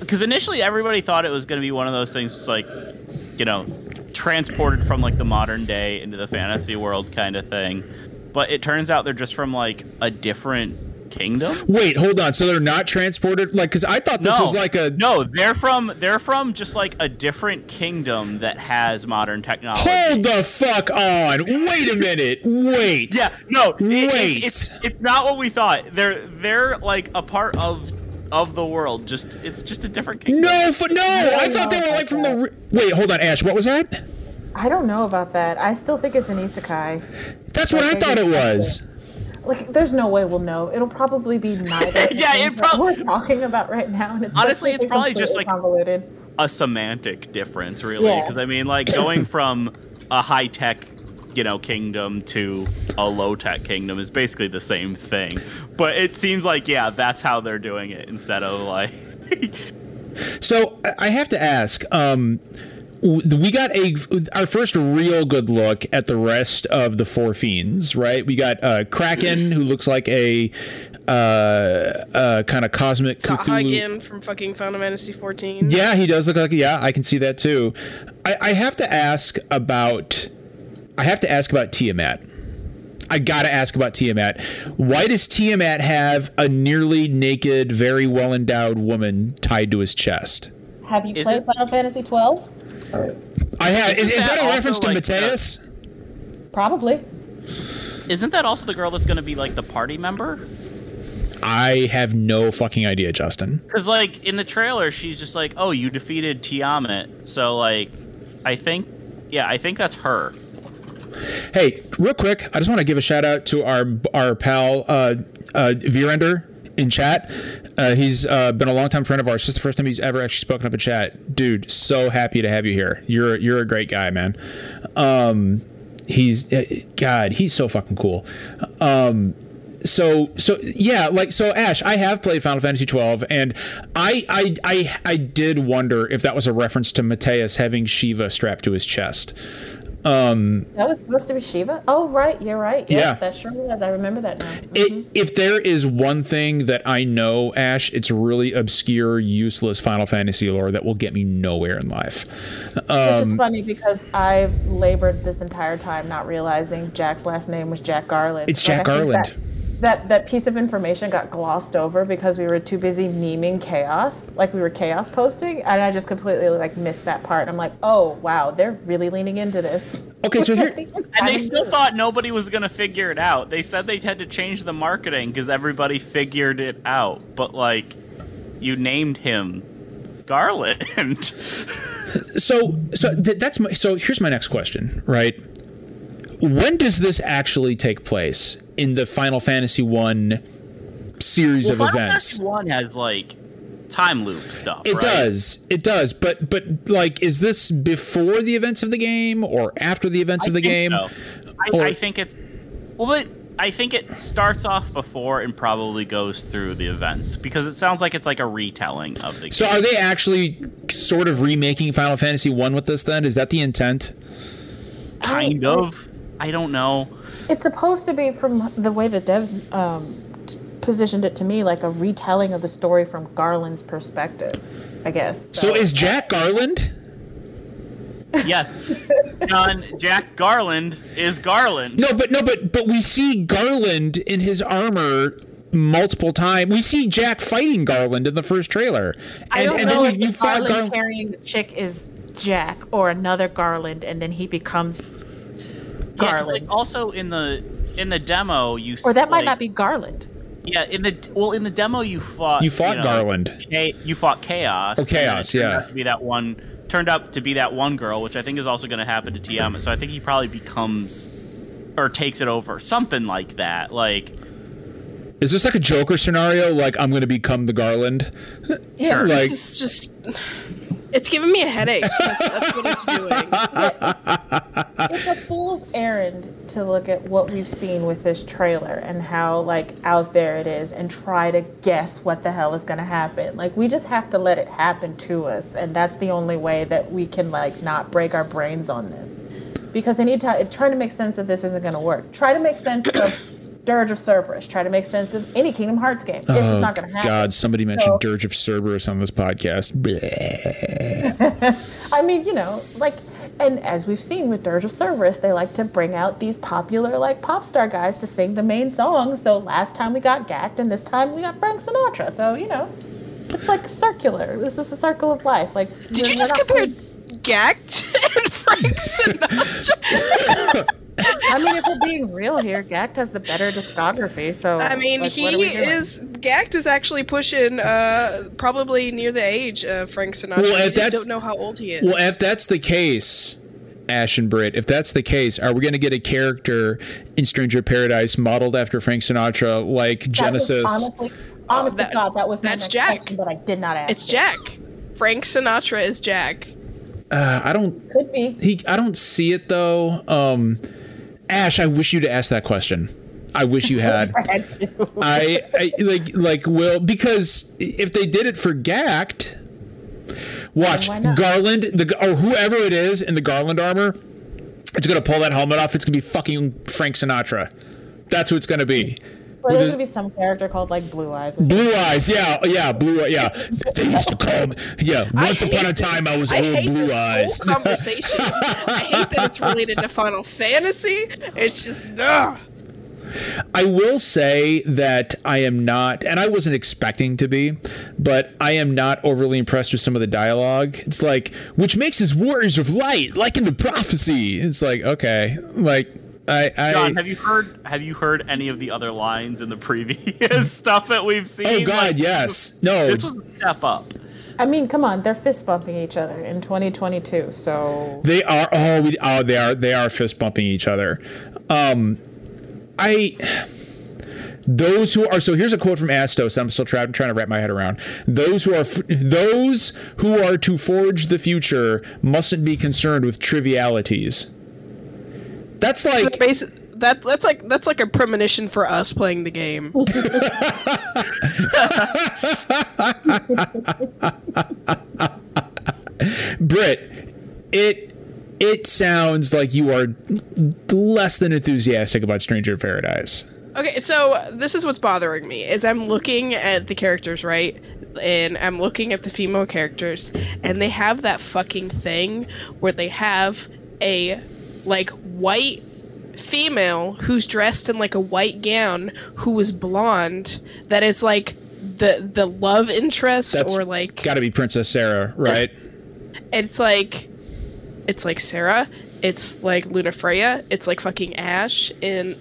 because initially everybody thought it was going to be one of those things, it's like, you know, transported from like the modern day into the fantasy world kind of thing. But it turns out they're just from like a different kingdom. Wait, hold on. So they're not transported, like, because I thought this no, was like a. no. They're from they're from just like a different kingdom that has modern technology. Hold the fuck on! Wait a minute! Wait! Yeah, no, it- it's- Wait. It's, it's not what we thought. They're they're like a part of of the world. Just it's just a different kingdom. No, f- no! I thought they were like from the. re- Wait, hold on, Ash. What was that? I don't know about that. I still think it's an isekai. That's what I thought it maybe- was. Like, there's no way we'll know. It'll probably be neither. Yeah, it things that we're talking about right now. And it's Honestly, it's probably just, like- convoluted. a semantic difference, really. Yeah. Because I mean, like going from a high tech, you know, kingdom to a low tech kingdom is basically the same thing. But it seems like yeah, that's how they're doing it instead of like. So I- I have to ask. Um, w- we got a our first real good look at the rest of the four fiends, right? We got uh, Kraken, who looks like a uh, uh, kind of cosmic Cthulhu. From fucking Final Fantasy 14. Yeah, he does look like. Yeah, I can see that too. I, I have to ask about. I have to ask about Tiamat. I gotta ask about Tiamat. Why does Tiamat have a nearly naked, very well endowed woman tied to his chest? Have you Is played it- Final Fantasy 12? I have. Is, Isn't is that that a reference to like the- Mateus? Probably. Isn't that also the girl that's going to be like the party member? I have no fucking idea, Justin. Because like in the trailer, she's just like, "Oh, you defeated Tiamat." So like, I think, yeah, I think that's her. Hey, real quick, I just want to give a shout out to our our pal uh, uh, Virender in chat. Uh, he's uh, been a long time friend of ours. This is the first time he's ever actually spoken up in chat. Dude, so happy to have you here. You're you're a great guy, man. Um, he's uh, God, he's so fucking cool. Um, so so yeah like so ash i have played final fantasy 12 and I, I i i did wonder if that was a reference to mateus having shiva strapped to his chest That was supposed to be Shiva? Oh, right. You're right. Yeah. Yeah. That sure was. I remember that now. It, if there is one thing that I know, Ash, it's really obscure, useless Final Fantasy lore that will get me nowhere in life. Which Um, is funny because I've labored this entire time not realizing Jack's last name was Jack Garland. It's Jack Garland. That, that that piece of information got glossed over because we were too busy memeing chaos, like we were chaos posting, and I just completely like missed that part. I'm like, oh wow, they're really leaning into this. Okay, so here- And they still good. thought nobody was going to figure it out. They said they had to change the marketing because everybody figured it out. But, like, you named him Garland. so so th- that's my so here's my next question, right? When does this actually take place? In the Final Fantasy One series Well, of Final events. Fantasy One has like time loop stuff. It right? does. It does. But but like is this before the events of the game or after the events I of the game? so. I, Or- I think it's well. It, I think it starts off before and probably goes through the events because it sounds like it's like a retelling of the. So game. are they actually sort of remaking Final Fantasy 1 with this then? Is that the intent? kind of. I don't know. It's supposed to be from the way the devs um, t- positioned it to me, like a retelling of the story from Garland's perspective, I guess. So is Jack Garland? Yes, John Jack Garland is Garland. No, but no, but but we see Garland in his armor multiple times. We see Jack fighting Garland in the first trailer. And, I don't and know then if you, you Garland Garland. carrying the chick is Jack or another Garland, and then he becomes Yeah, 'cause, Garland. like also in the in the demo you. or that might like, not be Garland. Yeah, in the well in the demo you fought. You fought know, Garland. Cha- you fought chaos. Oh, and then it Chaos, yeah. to be that one turned up to be that one girl, which I think is also going to happen to TM. So I think he probably becomes or takes it over, something like that. Like Is this like a Joker scenario? Like I'm going to become the Garland? Yeah, Like- this is just. It's giving me a headache. That's, that's what it's doing. it's a fool's errand to look at what we've seen with this trailer and how like out there it is and try to guess what the hell is going to happen like we just have to let it happen to us and that's the only way that we can like not break our brains on this because anytime trying to make sense of this isn't going to work try to make sense of dirge of cerberus try to make sense of any kingdom hearts game it's just oh, not going to happen Oh, God, somebody mentioned So- Dirge of Cerberus on this podcast. I mean, you know, like, and as we've seen with Dirge of Cerberus, they like to bring out these popular, like, pop star guys to sing the main song. So last time we got Gackt, and this time we got Frank Sinatra. So, you know, it's like circular. This is a circle of life. Like, Did you just not- compare Gackt and Frank Sinatra? I mean, if we're being real here, Gackt has the better discography. So, I mean, like, he what are we doing? is Gackt is actually pushing uh, probably near the age of Frank Sinatra. Well, we if just that's- don't know how old he is. well, if that's the case, Ash and Britt, if that's the case, are we going to get a character in Stranger Paradise modeled after Frank Sinatra, like That Genesis? honestly, honest that- God, that was that's Jack. question, but I did not ask. it's it. Jack. Frank Sinatra is Jack. Uh, I don't. Could be. He. I don't see it though. Um, Ash, I wish you to ask that question. I wish you had. I had to. I, I like like Will because if they did it for Gackt, watch? Garland the or whoever it is in the Garland armor, it's gonna pull that helmet off. It's gonna be fucking Frank Sinatra. That's who it's gonna be. Or With there's gonna be some character called like Blue Eyes. Or Blue eyes, yeah, oh, yeah, blue, eyes yeah. They used to call me, yeah. Once upon a hate this- time, I was I old hate blue this eyes. conversation. I hate that it's related to Final Fantasy. It's just ugh. I will say that I am not, and I wasn't expecting to be, but I am not overly impressed with some of the dialogue. It's like, which makes us warriors of light, like in the prophecy. It's like, okay, like I, I John, have you heard have you heard any of the other lines in the previous stuff that we've seen? oh god, Like, yes, no, This was a step up. I mean, come on, they're fist bumping each other in 2022. So they are. Oh, we, oh, they are. They are fist bumping each other. Um, I. Those who are so here's a quote from Astos. I'm still trying trying to wrap my head around. Those who are those who are to forge the future mustn't be concerned with trivialities. That's like Basi- that that's like that's like a premonition for us playing the game. Brit. It it sounds like you are less than enthusiastic about Stranger in Paradise. Okay, so this is what's bothering me is I'm looking at the characters, right? And I'm looking at the female characters, and they have that fucking thing where they have a like white female who's dressed in like a white gown who is blonde that is like the the love interest That's or like got to be Princess Sarah, right? it's like it's like Sarah, it's like Lunafreya, it's like fucking Ash in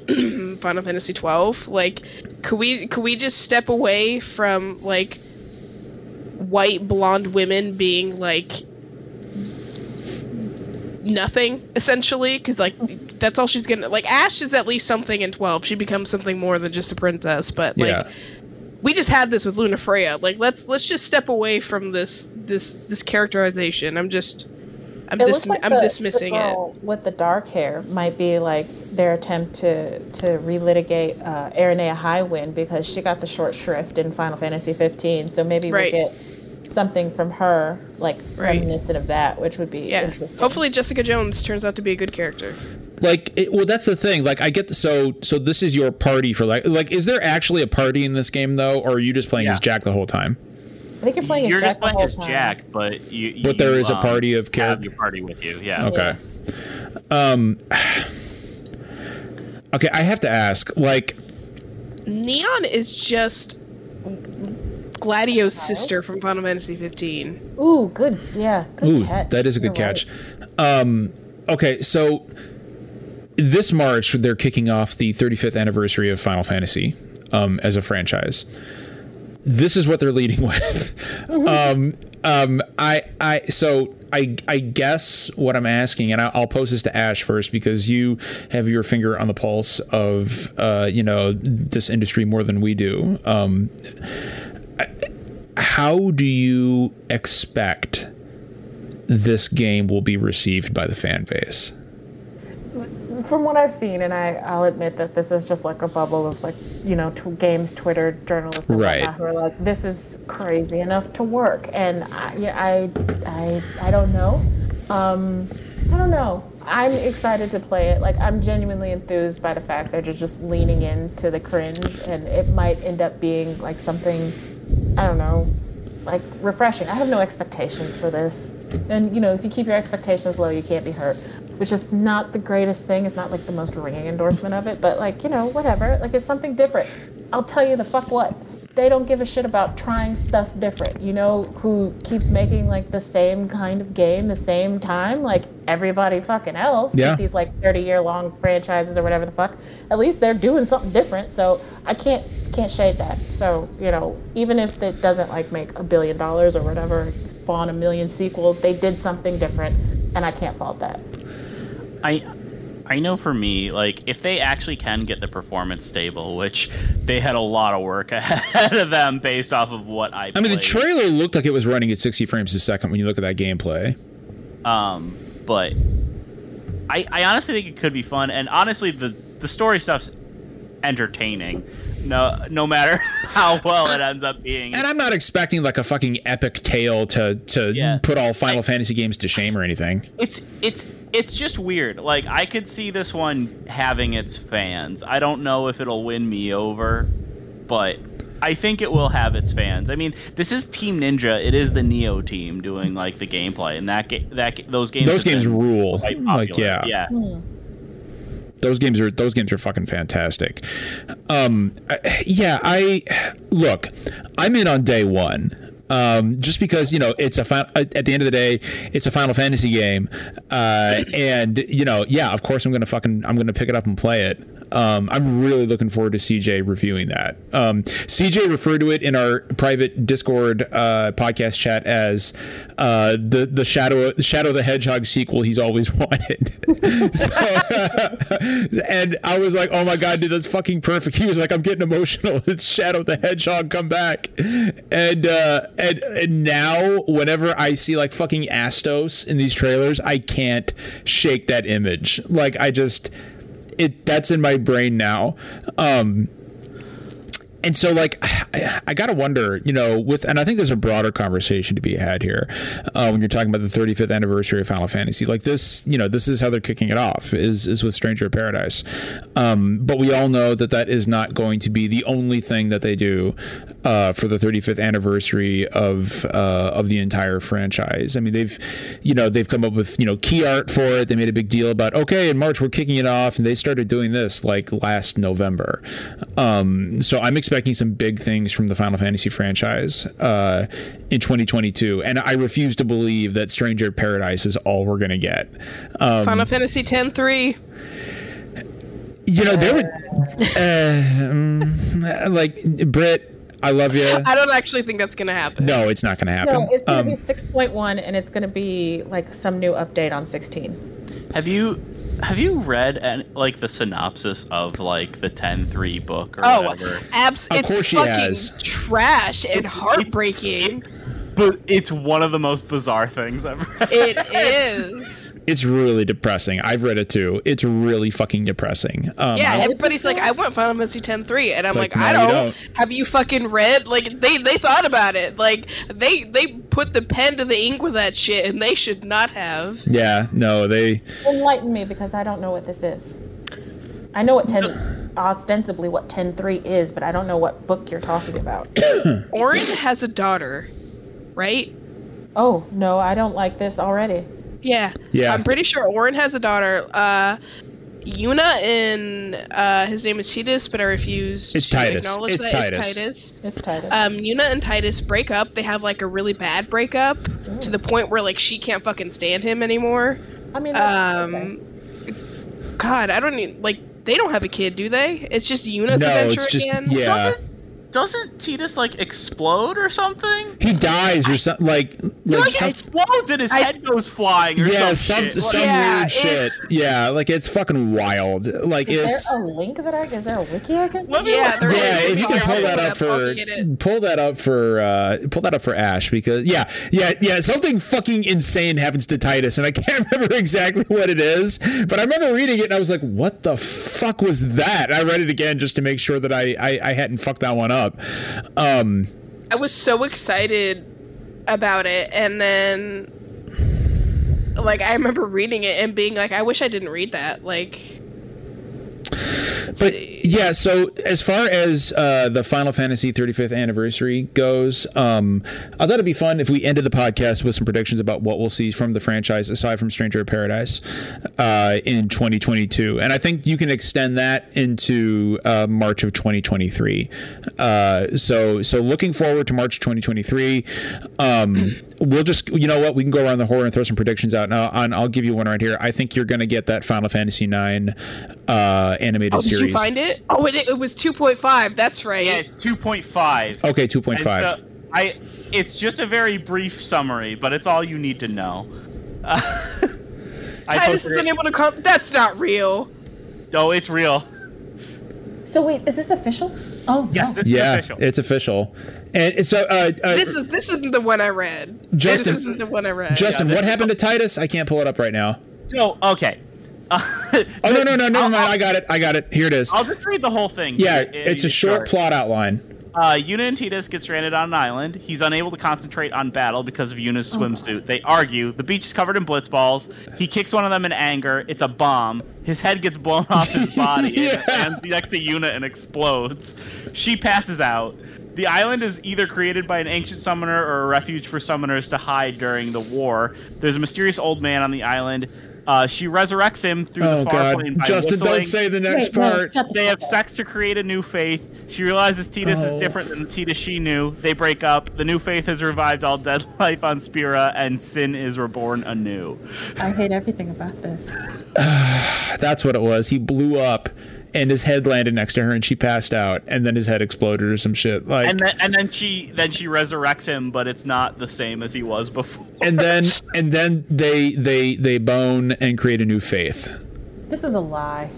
Final Fantasy twelve. Like, could we could we just step away from like white blonde women being like nothing essentially because like that's all she's gonna like ash is at least something in 12 she becomes something more than just a princess but like Yeah. we just had this with Lunafreya like let's let's just step away from this this this characterization i'm just i'm, It dis- looks like I'm the- dismissing the it girl With the dark hair might be like their attempt to to relitigate uh, Aranea Highwind because she got the short shrift in Final Fantasy 15. So maybe Right. we'll get something from her, like Right. reminiscent of that, which would be yeah interesting. hopefully jessica jones turns out to be a good character like it, well that's the thing like i get the, so so this is your party for like like is there actually a party in this game though or are you just playing Yeah. as jack the whole time I think you're playing You're as Jack just playing the whole as time. Jack, but you. But there you, is a um, party of have character- your party with you. Yeah. okay um okay i have to ask like neon is just gladio's sister from final fantasy 15 Ooh, good. Yeah. Good Ooh, catch. that is a good You're catch. right. Um, okay, so this March they're kicking off the 35th anniversary of Final Fantasy um, as a franchise. This is what they're leading with. um, um, I, I, so I, I guess what I'm asking, and I'll, I'll pose this to Ash first because you have your finger on the pulse of, uh, you know, this industry more than we do. Um, how do you expect this game will be received by the fan base? From what I've seen, and I, I'll admit that this is just like a bubble of like, you know, t- games, Twitter journalists, and Right. whatnot who are like, this is crazy enough to work. And I, yeah, I, I, I don't know. Um, I don't know. I'm excited to play it. Like, I'm genuinely enthused by the fact they're just, just leaning into the cringe, and it might end up being like something, I don't know, like refreshing. I have no expectations for this. And you know, if you keep your expectations low, you can't be hurt. Which is not the greatest thing. It's not like the most ringing endorsement of it, but like, you know, whatever. Like it's something different. I'll tell you the fuck what. They don't give a shit about trying stuff different. You know who keeps making like the same kind of game the same time? Like everybody fucking else. with Yeah. These like 30 year long franchises or whatever the fuck. At least they're doing something different. So I can't can't shade that. So, you know, even if it doesn't like make a billion dollars or whatever, spawn a million sequels, they did something different and I can't fault that. I I know for me, like if they actually can get the performance stable, which they had a lot of work ahead of them based off of what I. I mean, the trailer looked like it was running at 60 frames a second when you look at that gameplay. Um, but I, I honestly think it could be fun, and honestly, the the story stuff's entertaining. No, no matter how well it ends up being. And I'm not expecting like a fucking epic tale to to Yeah. put all Final Fantasy games to shame or anything. It's it's it's just weird. Like I could see this one having its fans. I don't know if it'll win me over, but I think it will have its fans. I mean, this is Team Ninja. It is the Nioh team doing like the gameplay, and that ga- that ga- those games Those games rule. Like popular. yeah. yeah. Hmm. Those games are those games are fucking fantastic. Um, yeah, I look, I'm in on day one. Um, just because you know it's a fi- at the end of the day, it's a Final Fantasy game, uh, and you know, yeah, of course I'm gonna fucking I'm gonna pick it up and play it. Um, I'm really looking forward to CJ reviewing that. Um, CJ referred to it in our private Discord uh, podcast chat as uh, the the Shadow Shadow the Hedgehog sequel he's always wanted. so, and I was like, "Oh my god, dude, that's fucking perfect." He was like, "I'm getting emotional. It's Shadow the Hedgehog come back," and uh, and and now whenever I see like fucking Astos in these trailers, I can't shake that image. Like I just it that's in my brain now. Um, and so like I, I gotta wonder you know with and i think there's a broader conversation to be had here uh, when you're talking about the 35th anniversary of final fantasy like this you know this is how they're kicking it off is is with stranger of paradise um, but we all know that that is not going to be the only thing that they do uh, for the 35th anniversary of uh, of the entire franchise. I mean they've you know they've come up with you know key art for it. They made a big deal about okay in march we're kicking it off and they started doing this like last november. Um, so i'm expecting some big things from the final fantasy franchise uh, in 2022 and i refuse to believe that stranger paradise is all we're going to get. Um, Final Fantasy X three. you know there were uh, mm, like brit i love you I don't actually think that's gonna happen. no it's not going to happen No, it's gonna Um, be 6.1 and it's gonna be like some new update on 16. Have you have you read an, like the synopsis of like the 10-3 book or Oh, whatever? abs! Of it's course she has. trash and It's- heartbreaking. But it's one of the most bizarre things I've read. It is. It's really depressing. I've read it too. It's really fucking depressing. Um, Yeah, everybody's like, I want Final Fantasy X three, and I'm Like, like, I no, you don't. don't. Have you fucking read? Like, they they thought about it. Like, they they put the pen to the ink with that shit, and they should not have. yeah, no, they. Enlighten me because I don't know what this is. I know what ten ostensibly what ten three is, but I don't know what book you're talking about. Orin has a daughter, right? oh no, I don't like this already. Yeah. Yeah. I'm pretty sure Orin has a daughter. Uh, Yuna and uh, his name is Titus, but I refuse It's to Titus. acknowledge It's that Titus. Titus. It's Titus. Um, Yuna and Titus break up. They have like a really bad breakup to the point where like she can't fucking stand him anymore. I mean, that's, Um, okay. God, I don't even like. They don't have a kid, do they? It's just Yuna's No, adventure it's just again. yeah. Doesn't doesn't Titus like explode or something? He dies or something like He like like some, explodes and his I- head goes flying or yeah some, some shit. some Yeah, weird shit. Yeah, like it's fucking wild. Like is it's there a link that I? Is there a wiki I can? Let me Yeah, look- there yeah, is. if you can pull pull that up up. for I'll get it. pull that up for uh pull that up for Ash because yeah, yeah, yeah, something fucking insane happens to Titus and I can't remember exactly what it is, but I remember reading it and I was like, what the fuck was that? And I read it again just to make sure that I I, I hadn't fucked that one up. Um I was so excited about it, and then like I remember reading it and being like, I wish I didn't read that. Like, But yeah, so as far as uh, the Final Fantasy 35th anniversary goes, um, I thought it'd be fun if we ended the podcast with some predictions about what we'll see from the franchise aside from Stranger of Paradise uh, in 2022, and I think you can extend that into uh, March of 2023. Uh, so so looking forward to March 2023. Um, we'll just you know what we can go around the horror and throw some predictions out, and I'll, and I'll give you one right here. I think you're going to get that Final Fantasy 9 uh, animated oh, did series. you find it? Oh, it, it was two point five. That's right. Yeah, it's two point five. Okay, 2.5. I it's just a very brief summary, but it's all you need to know. I Titus posted is it- unable to come. That's not real. Oh, it's real. So wait, is this official? Oh Yes, no. this yeah, is official. it's official. And so, uh, uh, This is this isn't the one I read. Justin- this isn't the one I read. Justin, yeah, this what is- happened to Titus? I can't pull it up right now. so okay. Oh no, no, no, never mind. I got it. I got it. Here it is. I'll just read the whole thing. Yeah, It- it- it's a short short. plot outline. Uh, Yuna and Titus get stranded on an island. He's unable to concentrate on battle because of Yuna's swimsuit. They argue. The beach is covered in blitz balls. He kicks one of them in anger. It's a bomb. His head gets blown off his body Yeah. and lands next to Yuna and explodes. She passes out. The island is either created by an ancient summoner or a refuge for summoners to hide during the war. There's a mysterious old man on the island. Uh, she resurrects him through Oh the far God, plane by Justin, whistling. don't say the next Wait, part. shut the They have up. sex to create a new faith. She realizes Titus Oh. is different than the Titus she knew. They break up. The new faith has revived all dead life on Spira, and Sin is reborn anew. I hate everything about this. That's what it was. He blew up, and his head landed next to her, and she passed out, and then his head exploded or some shit. Like, And then, and then she then she resurrects him, but it's not the same as he was before. and then and then they they they bone and create a new faith. This is a lie.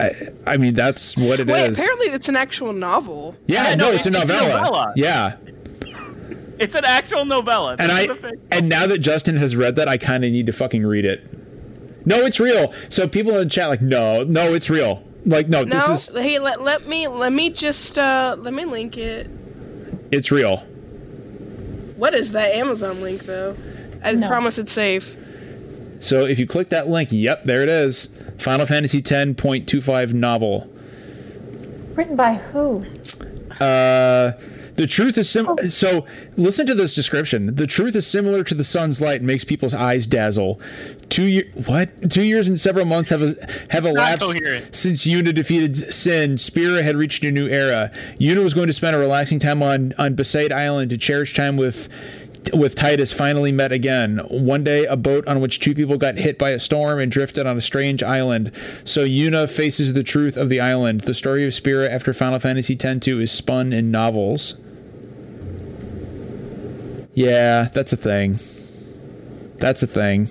I I mean, that's what it is. Wait, apparently it's an actual novel. yeah, Yeah, no, no, it's a it's a novella. novella. Yeah, It's an actual novella. and I is a fake- and now that Justin has read that, I kind of need to fucking read it. No, it's real. So people in the chat like, no, no, it's real. Like, no, No, this is hey, let, let me let me just uh let me link it. it's real. What is that Amazon link though? I No. promise it's safe. So if you click that link, yep, there it is. Final Fantasy 10.25 novel. Written by who? Uh, the truth is sim. So listen to this description. The truth is similar to the sun's light and makes people's eyes dazzle. Two year what? Two years and several months have have elapsed since Yuna defeated Sin. Spira had reached a new era. Yuna was going to spend a relaxing time on on Besaid Island to cherish time with. With Titus finally met again. One day, a boat on which two people got hit by a storm and drifted on a strange island. So Yuna faces the truth of the island. The story of Spira after Final Fantasy X-2 is spun in novels. Yeah, that's a thing. That's a thing.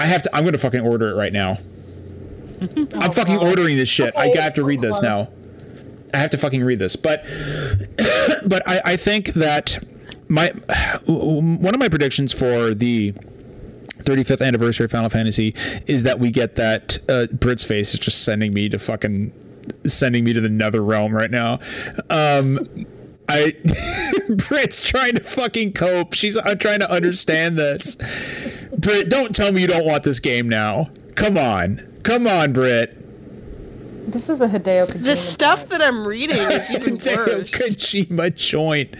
I have to. I'm gonna fucking order it right now. I'm fucking God. ordering this shit. I have to read this now. I have to fucking read this. But but I, I think that my one of my predictions for the 35th anniversary of Final Fantasy is that we get that uh, Brit's face is just sending me to fucking sending me to the nether realm right now. Um, I Brit's trying to fucking cope. She's uh, trying to understand this. Brit, don't tell me you don't want this game now. Come on, come on, Brit. This is a Hideo Kojima. The stuff joint. that I'm reading is even Hideo worse. Kojima joint.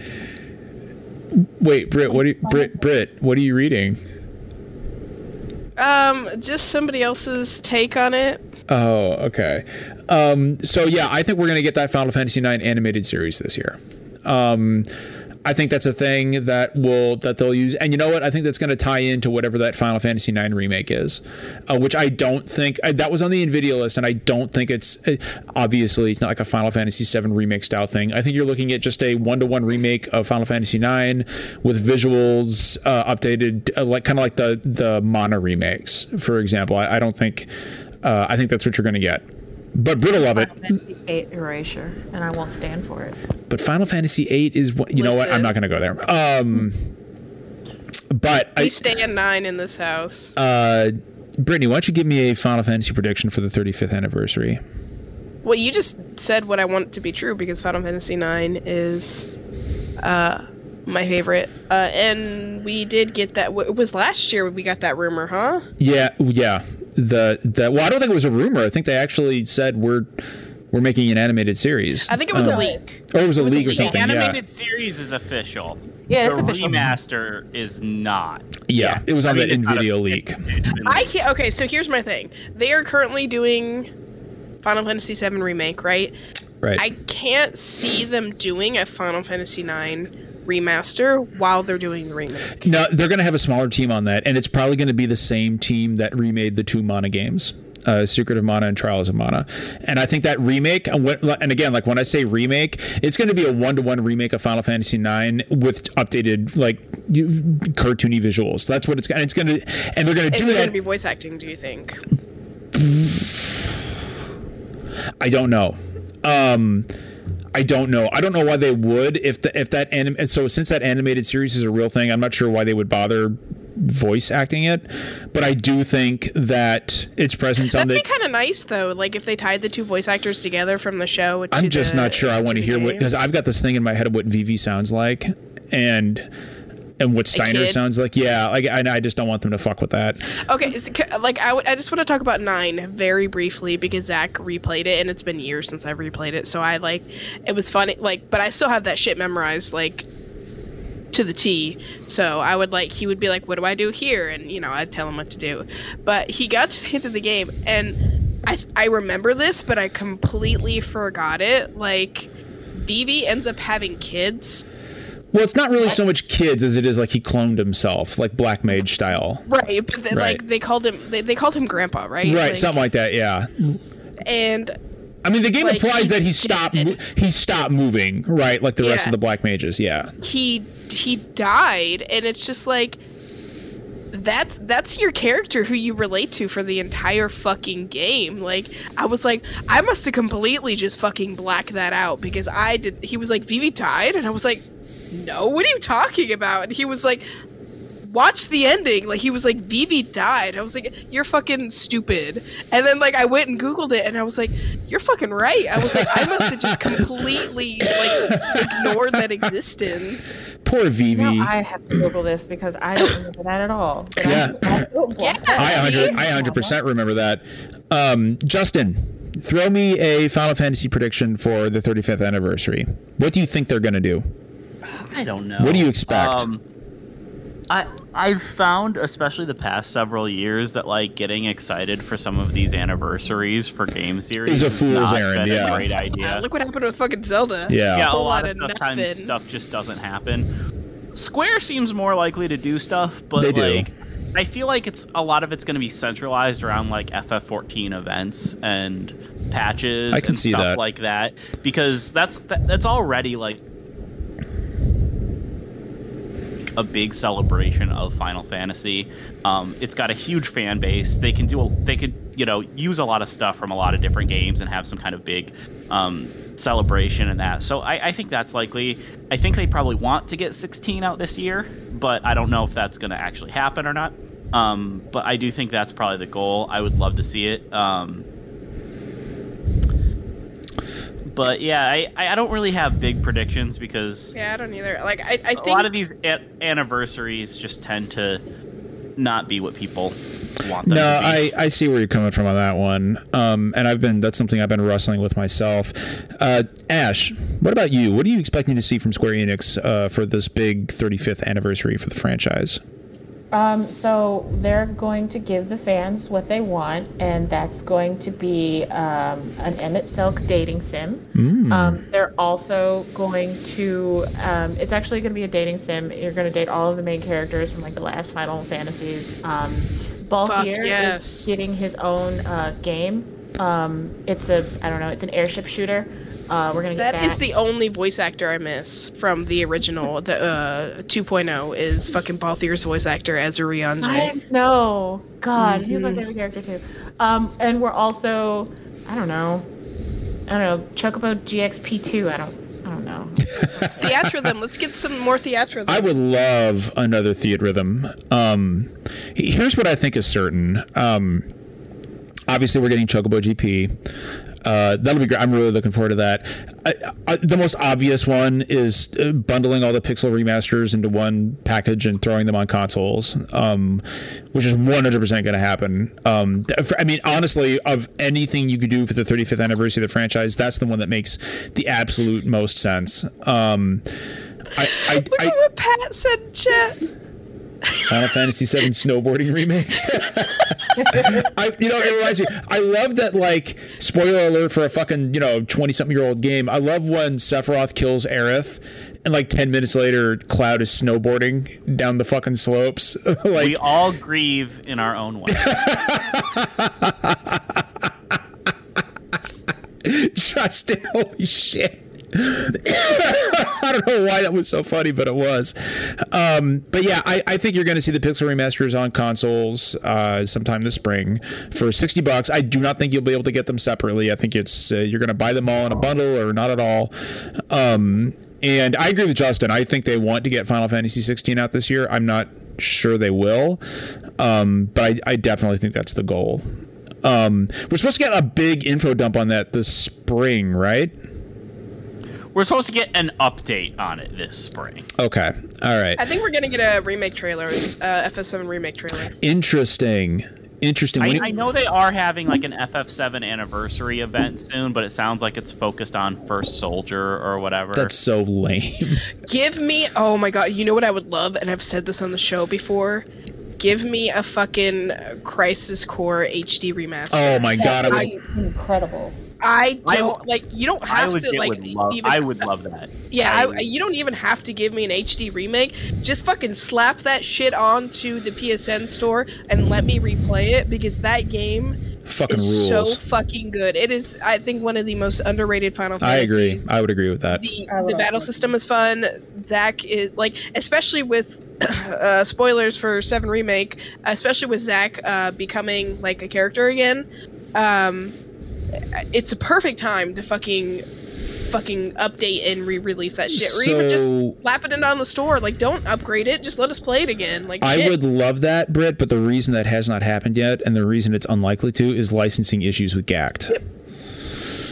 Wait, Brit, what? Are you, Brit, Brit, what are you reading? Um, just somebody else's take on it. Oh, okay. Um, so yeah, I think we're gonna get that Final Fantasy IX animated series this year. Um, I think that's a thing that will that they'll use, and you know what? I think that's going to tie into whatever that Final Fantasy IX remake is, uh, which I don't think uh, that was on the Nvidia list, and I don't think it's uh, obviously it's not like a Final Fantasy VII remake style thing. I think you're looking at just a one to one remake of Final Fantasy IX with visuals uh, updated, uh, like kind of like the the Mana remakes, for example. I, I don't think uh, I think that's what you're going to get. But Brit of love it. Final Fantasy eight erasure, and I won't stand for it. But Final Fantasy VIII is what you know what I'm not going to go there. Um, but We I, stand nine in this house. uh, Brittany, why don't you give me a Final Fantasy prediction for the 35th anniversary? well, you just said what I want to be true because Final Fantasy IX is uh, my favorite. Uh, and we did get that. It was last year we got that rumor, huh? Yeah, yeah. The the well, I don't think it was a rumor. I think they actually said we're we're making an animated series. I think it was a Um, leak. Or it was a leak or something. the Yeah. animated series is official. Yeah, it's the official. remaster is not. Yeah, it was on I mean, the Nvidia a- leak. I can't. Okay, so here's my thing. They are currently doing Final Fantasy VII remake, right? Right. I can't see them doing a Final Fantasy IX remaster while they're doing the remake. No, they're going to have a smaller team on that, and it's probably going to be the same team that remade the two Mana games, uh, Secret of Mana and Trials of Mana. And I think that remake, and, again, like when I say remake, it's going to be a one-to-one remake of Final Fantasy IX with updated, like cartoony visuals. That's what it's going. It's going to, and they're going to Is do there going to be voice acting? Do you think? I don't know. Um, I don't know. I don't know why they would if the, if that anim- so since that animated series is a real thing, I'm not sure why they would bother voice acting it. But I do think that its presence on That'd the be kind of nice though. Like if they tied the two voice actors together from the show. I'm just the- not sure I want to hear what because I've got this thing in my head of what Vivi sounds like, and and what Steiner sounds like. Yeah, like I, I just don't want them to fuck with that. Okay, so, like I, I just want to talk about nine very briefly because Zach replayed it and it's been years since I've replayed it. So I like, it was funny. Like, but I still have that shit memorized like to the T. So I would like he would be like, "What do I do here?" And you know I'd tell him what to do. But he got to the end of the game and I I remember this, but I completely forgot it. Like. Vivi ends up having kids. Well, it's not really so much kids as it is like he cloned himself, like Black Mage style. Right, but they, Right. like they called him they, they called him grandpa, right? Right, Like, something like that. Yeah. and I mean, the game Like, implies that he stopped. mo-. He stopped moving, right? Like the rest Yeah. of the Black Mages. Yeah. he he died and it's just like that's that's your character who you relate to for the entire fucking game like i was like i must have completely just fucking blacked that out because i did he was like vivi died and i was like no what are you talking about and he was like watch the ending like he was like vivi died i was like you're fucking stupid and then like i went and googled it and i was like you're fucking right i was like i must have just completely like ignored that existence Poor Vivi. Now I have to Google this because I don't remember that at all. But Yeah. I Yeah. I 100 I 100% remember that. Um, Justin, throw me a Final Fantasy prediction for the 35th anniversary. What do you think they're going to do? I don't know. What do you expect? Um, I I've found, especially the past several years, that like getting excited for some of these anniversaries for game series Is a has fool's errand, yeah. a great Uh, idea. look what happened with fucking Zelda. Yeah. yeah, a whole lot lot of of times stuff just doesn't happen. Square seems more likely to do stuff, but They do. I feel like it's a lot of it's going to be centralized around like FF14 events and patches I can and see stuff that. like that because that's that, that's already like a big celebration of Final Fantasy. Um, it's got a huge fan base. They can do a, they could you know use a lot of stuff from a lot of different games and have some kind of big um, celebration and that. So I, I think that's likely. I think they probably want to get 16 out this year, but I don't know if that's going to actually happen or not. Um, but I do think that's probably the goal. I would love to see it. Um, but yeah, I, I don't really have big predictions because Yeah, I don't either. Like I, I a think a lot of these a- anniversaries just tend to not be what people want them No, to be. I, I see where you're coming from on that one. Um, and I've been that's something I've been wrestling with myself. Uh, Ash, what about you? What are you expecting to see from Square Enix uh, for this big 35th anniversary for the franchise? Um, so they're going to give the fans what they want, and that's going to be um, an Emet-Selch dating sim. Um, they're also going to. Um, it's actually going to be a dating sim. You're going to date all of the main characters from like the last Final Fantasies. Um, Balthier yes. is getting his own uh, game. Um, it's a I don't know. It's an airship shooter. Uh, we're gonna get that is the only voice actor I miss from the original. The uh, 2.0 is fucking Balthier's voice actor as Rianji. I know. God, he's Mm-hmm. my favorite character too. Um, and we're also, I don't know, I don't know, Chocobo GXP two. I don't, I don't know. Theatrhythm. Let's get some more theatro. I would love another Theatrhythm. Um, here's what I think is certain. Um, obviously, we're getting Chocobo GP. Uh, that'll be great. I'm really looking forward to that. I, I, the most obvious one is uh, bundling all the Pixel remasters into one package and throwing them on consoles, um, which is 100% going to happen. Um, for- I mean, honestly, of anything you could do for the 35th anniversary of the franchise, that's the one that makes the absolute most sense. Um, I, I, Look I, at what Pat said, in chat. Final Fantasy VII snowboarding remake. I, you know, it reminds me. I love that. Like, spoiler alert for a fucking you know twenty something year old game. I love when Sephiroth kills Aerith, and like ten minutes later, Cloud is snowboarding down the fucking slopes. like, we all grieve in our own way. Justin, holy shit. I don't know why that was so funny, but it was. Um, but yeah, I, I think you're going to see the Pixel remasters on consoles uh, sometime this spring for sixty bucks. I do not think you'll be able to get them separately. I think it's uh, you're going to buy them all in a bundle or not at all. Um, and I agree with Justin. I think they want to get Final Fantasy 16 out this year. I'm not sure they will, um, but I, I definitely think that's the goal. Um, we're supposed to get a big info dump on that this spring, right? We're supposed to get an update on it this spring. Okay. All right. I think we're gonna get a remake trailer, uh, FS7 remake trailer. Interesting. Interesting. I, you- I know they are having like an FF7 anniversary event soon, but it sounds like it's focused on First Soldier or whatever. That's so lame. Give me, oh my god, you know what I would love, and I've said this on the show before. Give me a fucking Crisis Core HD remaster. Oh my god. I That would, would be incredible. I I don't w- like. You don't have legit to like. love. even, I would love that. Yeah, I- I, you don't even have to give me an HD remake. Just fucking slap that shit onto the PSN store and let me replay it because that game fucking is so fucking good. It is, I think, one of the most underrated Final I agree. I would agree with that. The, the battle one. system is fun. Zack is like, especially with uh, spoilers for Seven Remake, especially with Zack uh, becoming like a character again. Um, it's a perfect time to fucking fucking update and re-release that shit or even just slap it in on the store like don't upgrade it just let us play it again like I shit. would love that, Britt, but the reason that has not happened yet, and the reason it's unlikely to, is licensing issues with Gackt.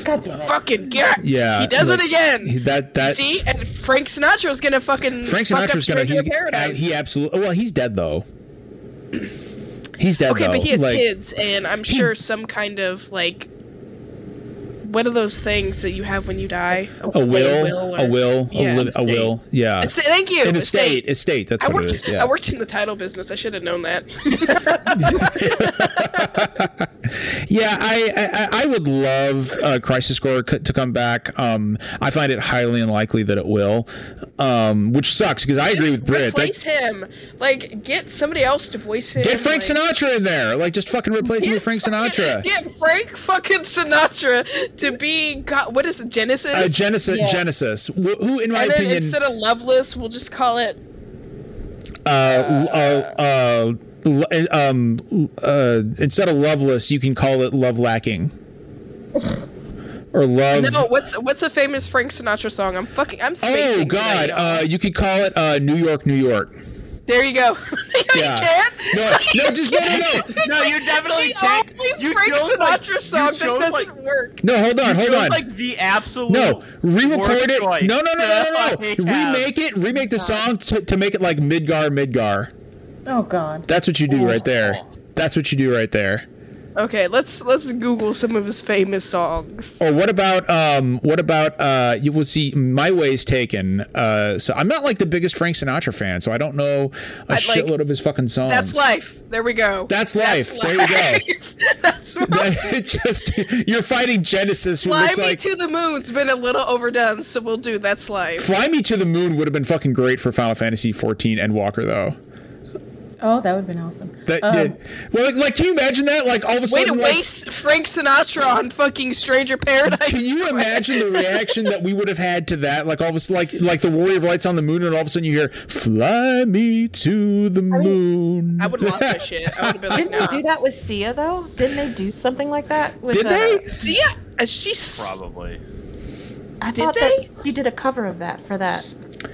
God damn it. fucking get Yeah, he does like, it again That that see and frank sinatra's gonna fucking Frank fuck up Sinatra's gonna Stranger he, paradise he absolutely well he's dead though. He's dead okay though. but he has like, kids and i'm sure some kind of like what are those things that you have when you die A will, or- a will, Yeah. a, li- a will, yeah. Estate- thank you An estate, estate. That's I what worked. it is. Yeah. I worked in the title business. I should have known that. Yeah, I, I I would love uh, Crisis Core c- to come back. Um, I find it highly unlikely that it will, um, which sucks because I agree with Britt. That- replace him. Like, get somebody else to voice him. get Frank like, Sinatra in there. Like, just fucking replace him with Frank Sinatra. Get Frank fucking Sinatra to be God. What is it? Genesis. Uh, Genesis, Yeah. Genesis, wh- who, in my and opinion, instead of Loveless, we'll just call it uh, uh, uh, l- um, uh, instead of loveless, you can call it love lacking. Or love. No, what's what's a famous Frank Sinatra song? I'm fucking. I'm spacing. oh. God! y'all. Uh, you could call it uh, New York, New York. there you go. you Yeah. can't. No, no, just no, no, no. No, you definitely The can't. only You Frank chose, like- Sinatra you song that doesn't like- work. No, hold on, hold chose, on. like the absolute. No, re-record it. choice No, no, no, no, no, no. that I have. Remake it. Remake the song to, to make it like Midgar, Midgar. Oh God. That's what you do right there. That's what you do right there. Okay, let's let's Google some of his famous songs. Or what about um what about uh you will see My Way's Taken. Uh so I'm not like the biggest Frank Sinatra fan, so I don't know a I'd like- shitload of his fucking songs. That's life. There we go. That's life. There you go. That's life. it just you're fighting Genesis who Fly looks Me like to the Moon's been a little overdone, so we'll do That's Life. Fly Me to the Moon would have been fucking great for Final Fantasy 14 Endwalker though. Oh, that would have been awesome. That Um, did. Well, like, like, can you imagine that? Like, all of a sudden, Way to sudden, like, waste Frank Sinatra on fucking Stranger Paradise. Can you imagine the reaction that we would have had to that? Like all of a sudden, like like the Warrior of Lights on the moon, and all of a sudden you hear "Fly me to the moon." I would have lost my shit. I would have been like, Didn't they nah. do that with Sia though? Didn't they do something like that? With, Did uh, they? See, yeah, uh, she's Probably. I Did thought they? that you did a cover of that for that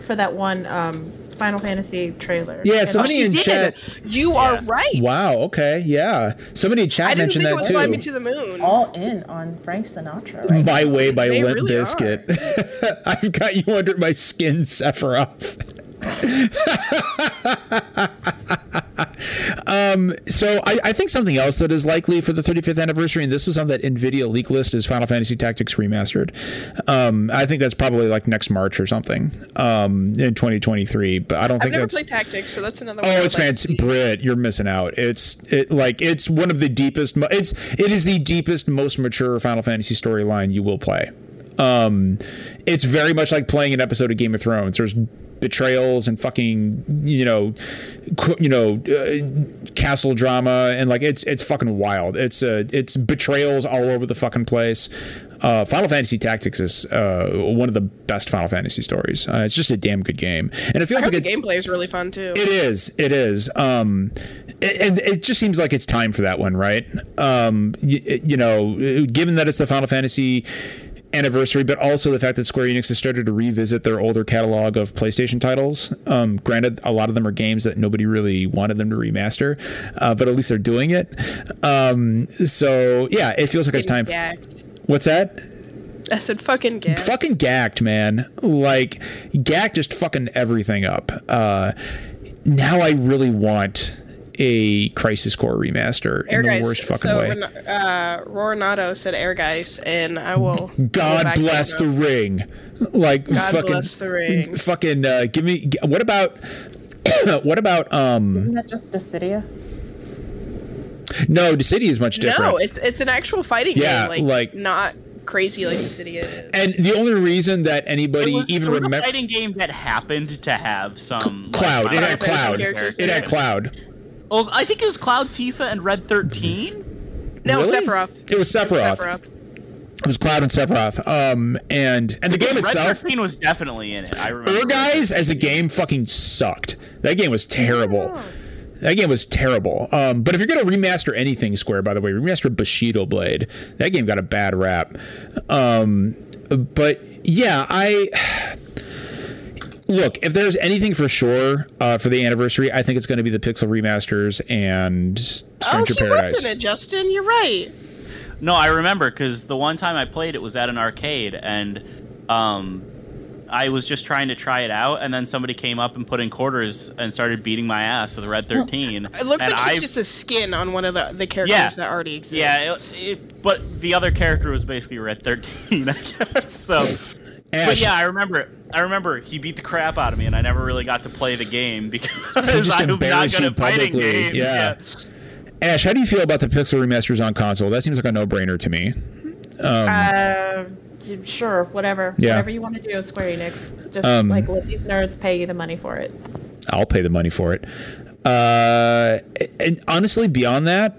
for that one um, Final Fantasy trailer. Yeah, And- Oh, somebody she in did. chat. You are right. Wow. Okay. Yeah. Somebody in chat I didn't mentioned think it that was too. Fly Me to the Moon. all in on Frank Sinatra. Right? My Way by They Limp really Biscuit. I've got you under my skin, Sephiroth. um, so I, I think something else that is likely for the 35th anniversary, and this was on that NVIDIA leak list, is Final Fantasy Tactics Remastered. Um, I think that's probably like next March or something um, in 2023, but I don't I've think never that's. played Tactics, so that's another. one Oh, it's like fantastic. Brit. You're missing out. It's it like it's one of the deepest. It's it is the deepest, most mature Final Fantasy storyline you will play. Um, it's very much like playing an episode of Game of Thrones. There's betrayals and fucking you know, you know, uh, castle drama and like it's it's fucking wild. It's uh, it's betrayals all over the fucking place. Uh, Final Fantasy Tactics is uh, one of the best Final Fantasy stories. Uh, it's just a damn good game, and it feels like the gameplay is really fun too. it is. It is. Um, a- and it just seems like it's time for that one, right? Um, you, you know, given that it's the Final Fantasy anniversary, but also the fact that Square Enix has started to revisit their older catalog of PlayStation titles. Um, granted, a lot of them are games that nobody really wanted them to remaster, uh, but at least they're doing it. Um, so yeah, it feels like it's time. Gagged. What's that? I said fucking gagged. fucking gacked, man. Like gack just fucking everything up. Uh, now I really want a Crisis Core remaster Air in the worst fucking so way. when uh, Rornato said Ehrgeiz, and I will. God back bless the and, ring. Like God fucking bless the ring. fucking uh, give me what about what about um Isn't that just Dissidia? no, Dissidia is much different. No, it's it's an actual fighting Yeah, game. Like, like- not crazy like Dissidia is. and the only reason that anybody it was, even it was remember fighting game that happened to have some like, Cloud. It had Cloud. characters It had Cloud. Oh, I think it was Cloud Tifa and Red 13. No, Really? Sephiroth. It was Sephiroth. Sephiroth. It was Cloud and Sephiroth. Um, and and the game itself. Red itself. 13 was definitely in it. I remember. Ehrgeiz as a game fucking sucked. That game was terrible. That game was terrible. Um, but if you're gonna remaster anything, Square, by the way, remaster Bushido Blade. That game got a bad rap. Um, but yeah, I look. If there's anything for sure uh, for the anniversary, I think it's going to be the Pixel remasters and Oh, Stranger he Paradise. was in it, Justin. You're right. No, I remember because the one time I played it was at an arcade, and um, I was just trying to try it out, and then somebody came up and put in quarters and started beating my ass with Red 13. It looks and like he's I- just a skin on one of the, the characters Yeah. that already exists. Yeah, it, it, but the other character was basically Red 13, I guess. So, but yeah, I remember. I remember he beat the crap out of me, and I never really got to play the game because just I'm not embarrassed good you at fighting publicly, games. yeah. Ash, how do you feel about the Pixel remasters on console? That seems like a no-brainer to me. Uh, sure, whatever. Yeah. Whatever you want to do, Square Enix. Just Um, like let these nerds pay you the money for it. I'll pay the money for it. Uh, and honestly, beyond that,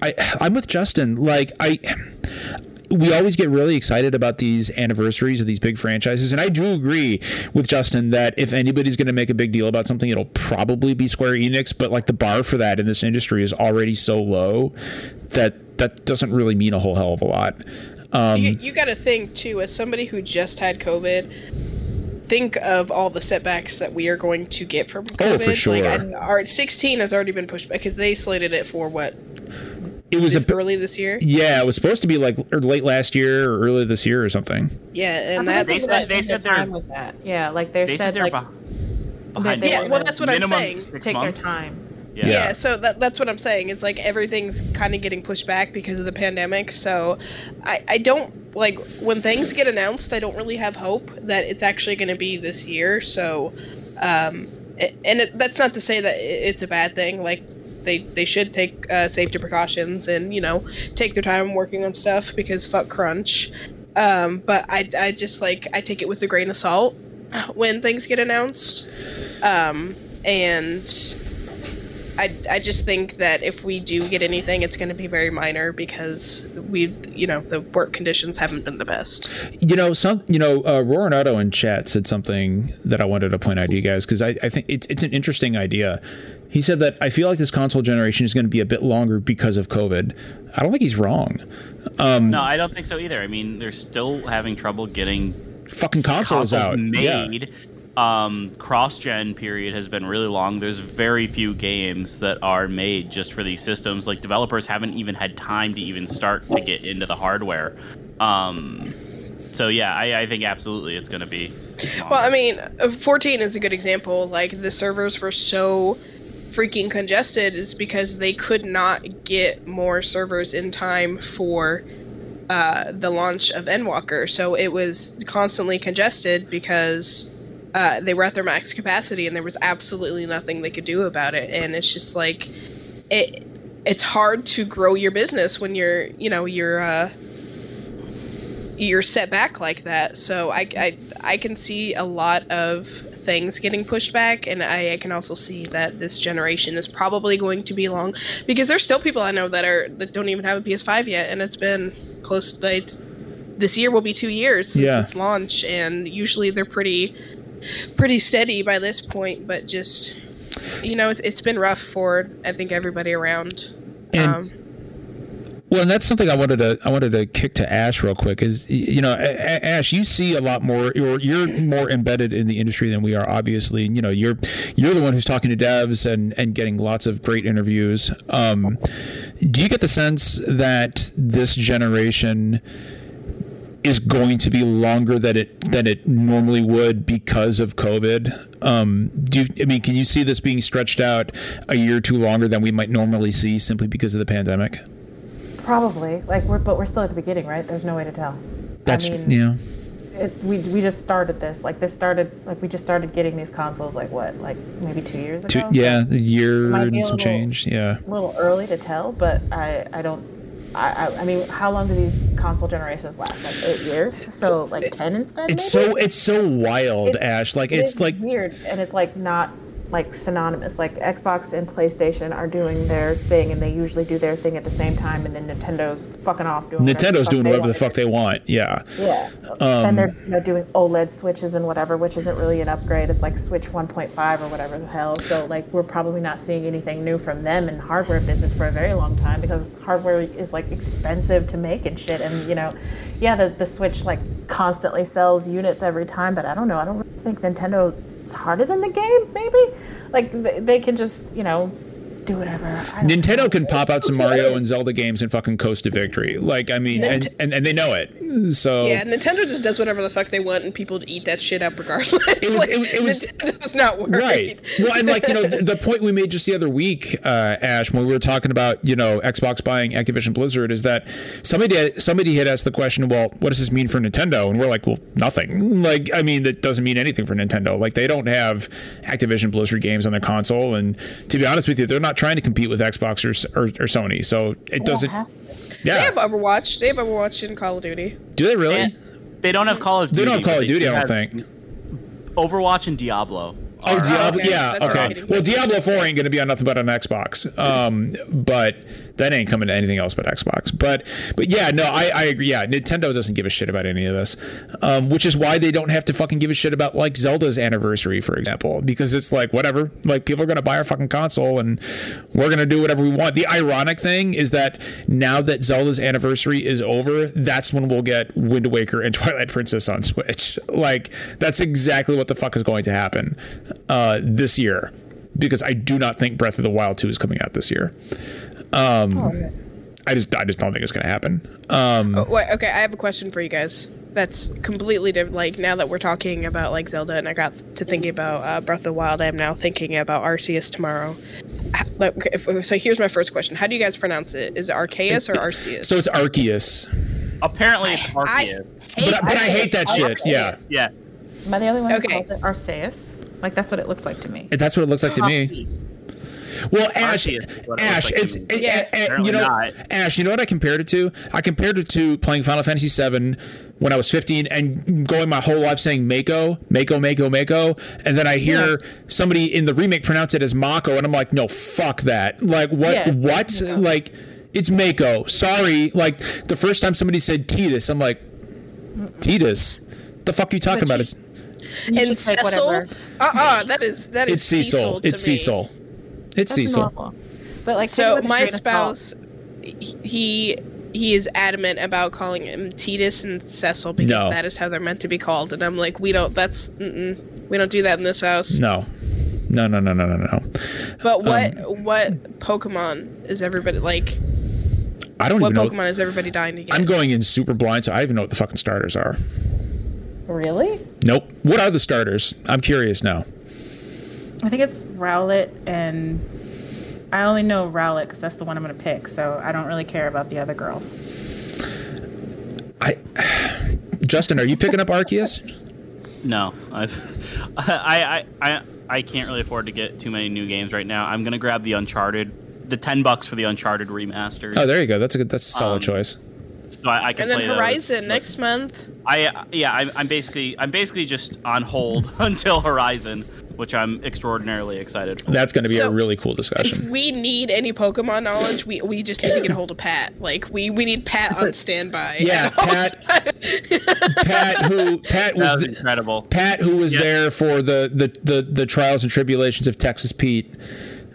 I I'm with Justin. Like I, we always get really excited about these anniversaries of these big franchises, and I do agree with Justin that if anybody's going to make a big deal about something, it'll probably be Square Enix. But like the bar for that in this industry is already so low that that doesn't really mean a whole hell of a lot. Um, you, you got to think too, as somebody who just had COVID, think of all the setbacks that we are going to get from COVID. Oh, for sure. Like, and our 16 has already been pushed back because they slated it for what it was this a early this year. yeah, it was supposed to be like or late last year or early this year or something. Yeah, and I that's think They said- they said they're time with that. Yeah, like they, They said, said they're like beh- behind. they- yeah. they- Well, that's what I'm minimum saying. take months. their time. Yeah. Yeah. so that, that's what I'm saying. It's like everything's kind of getting pushed back because of the pandemic. So I, I don't like when things get announced, I don't really have hope that it's actually going to be this year. So, um, it, and it, that's not to say that it's a bad thing. Like they, they should take uh, safety precautions and, you know, take their time working on stuff because fuck crunch. Um, but I, I just like, I take it with a grain of salt when things get announced. Um, and I, I just think that if we do get anything, it's going to be very minor because we've, you know, the work conditions haven't been the best. You know, some you know, uh, Roranotto in chat said something that I wanted to point out to you guys because I, I think it's it's an interesting idea. He said that I feel like this console generation is going to be a bit longer because of COVID. I don't think he's wrong. No, I don't think so either. I mean, they're still having trouble getting Fucking consoles, out. Yeah. made. Um, cross-gen period has been really long. There's very few games that are made just for these systems. Like developers haven't even had time to even start to get into the hardware. Um, so yeah, I, I think absolutely it's going to be. Well, I mean, uh, 14 is a good example. Like, the servers were so freaking congested is because they could not get more servers in time for uh, the launch of Endwalker. So it was constantly congested because uh, they were at their max capacity and there was absolutely nothing they could do about it. And it's just like, it. It's hard to grow your business when you're, you know, you're uh, you're set back like that. So I, I, I can see a lot of things getting pushed back, and I, I can also see that this generation is probably going to be long because there's still people I know that are that don't even have a PS5 yet, and it's been close. To, Like, this year will be two years since Yeah. its launch, and usually they're pretty pretty steady by this point. But just you know, it's, it's been rough for I think everybody around. And- um, Well, and that's something I wanted to I wanted to kick to Ash real quick. Is you know, Ash, you see a lot more. You're you're more embedded in the industry than we are. Obviously, you know, you're you're the one who's talking to devs and and getting lots of great interviews. Um, do you get the sense that this generation is going to be longer than it than it normally would because of COVID? Um, do you, I mean, can you see this being stretched out a year or two longer than we might normally see simply because of the pandemic? Probably. Like we're but we're still at the beginning, right? There's no way to tell. That's I mean, yeah. it, we we just started this. Like this started like we just started getting these consoles like what? Like maybe 2 years ago Two, yeah, a year and some little- change. Yeah. A little early to tell, but I I don't I, I, I mean, how long do these console generations last? Like eight years? So like ten instead? It's maybe? so it's so wild, It's- Ash. Like It it's like weird, and it's like not like synonymous. Like Xbox and PlayStation are doing their thing, and they usually do their thing at the same time, and then Nintendo's fucking off doing. whatever Nintendo fuck doing whatever the fuck they want. Yeah. Yeah, Um, and they're you know, doing OLED switches and whatever, which isn't really an upgrade. It's like Switch 1.5 or whatever the hell. So like we're probably not seeing anything new from them in hardware business for a very long time because hardware is like expensive to make and shit. And you know, yeah, the the Switch like constantly sells units every time, but I don't know. I don't really think Nintendo's as in the game. Maybe like they, they can just you know do whatever. I don't know. Nintendo can pop out some Mario and Zelda games and fucking coast to victory. Like I mean, and, and, and they know it. So Yeah, Nintendo just does whatever the fuck they want, and people to eat that shit up regardless. It was- Like, it- it was- Nintendo's not worried. Right. Well, and like you know, the, the point we made just the other week, uh, Ash, when we were talking about you know Xbox buying Activision Blizzard, is that somebody somebody had asked the question, well, what does this mean for Nintendo? And we're like, well, nothing. Like, I mean, that doesn't mean anything for Nintendo. Like, they don't have Activision Blizzard games on their console, and to be honest with you, they're not trying to compete with Xbox or or, or Sony. So it They don't doesn't. have- They have Overwatch. They have Overwatch in Call of Duty. Do they really? And they don't have Call of Duty. They Duty. don't have Call of Duty, I don't think. Overwatch and Diablo Oh, are- Diablo, okay. yeah, That's okay. Well. Diablo 4 ain't going to be on nothing but on Xbox. Um, but that ain't coming to anything else but Xbox. But but yeah, no, I, I agree. Yeah, Nintendo doesn't give a shit about any of this, um, which is why they don't have to fucking give a shit about like Zelda's anniversary, for example, because it's like whatever. Like people are going to buy our fucking console and we're going to do whatever we want. The ironic thing is that now that Zelda's anniversary is over, that's when we'll get Wind Waker and Twilight Princess on Switch. Like that's exactly what the fuck is going to happen uh, this year because I do not think Breath of the Wild 2 is coming out this year. Um, I just I just don't think it's going to happen. Um, Oh, wait, okay, I have a question for you guys. That's completely different. Like now that we're talking about like Zelda, and I got to thinking about uh, Breath of the Wild, I am now thinking about Arceus tomorrow. H- Like, if- so here's my first question: How do you guys pronounce it? Is it Arceus or Arceus? so it's Arceus, Apparently, it's I- Arceus. but, but I hate that shit. Yeah, Yeah. Am I the only one who Okay. calls it Arceus? Like that's what it looks like to me. that's what it looks like to me. Well, Ash, Arceus is what it Ash, like it's it- Yeah. eh, eh, you know, not. Ash. You know what I compared it to? I compared it to playing Final Fantasy VII when I was 15 and going my whole life saying Mako, Mako, Mako, Mako, and then I hear somebody in the remake pronounce it as Mako, and I'm like, no, fuck that. Like, what? Yeah. What? Yeah. Like, it's Mako. Sorry. Like the first time somebody said Titus, I'm like, Titus. The fuck are you talking But about? you- It's You and Cecil. whatever. Uh uh that is that is it's Cecil. Cecil to It's me. Cecil. It's That's Cecil. normal. But like, So my grain of salt. spouse, he he is adamant about calling him Titus and Cecil because No. that is how they're meant to be called, and I'm like, we don't. That's we don't do that in this house. No. No, no, no, no, no, no. But what Um, what Pokemon is everybody like? I don't What even know. Pokemon is everybody dying to get? I'm going in super blind, so I even know what the fucking starters are. Really? Nope. What are the starters? I'm curious now. I think it's Rowlet and I only know Rowlet because that's the one I'm gonna pick. So I don't really care about the other girls. I, Justin, are you picking up Arceus? No, I've, I, I, I, I can't really afford to get too many new games right now. I'm gonna grab the Uncharted, the ten bucks for the Uncharted remasters. Oh, there you go. That's a good. That's a solid Um, choice. So I, I can and then play those. Horizon next month. I yeah, I'm, I'm basically I'm basically just on hold until Horizon, which I'm extraordinarily excited for. That's going to be a really cool discussion. If we need any Pokemon knowledge, we, we just need to get a hold of Pat. Like we, we need Pat on standby. Yeah, Pat- Pat, who Pat That was was the, incredible. Pat, who was Yeah. there for the, the the the trials and tribulations of Texas Pete.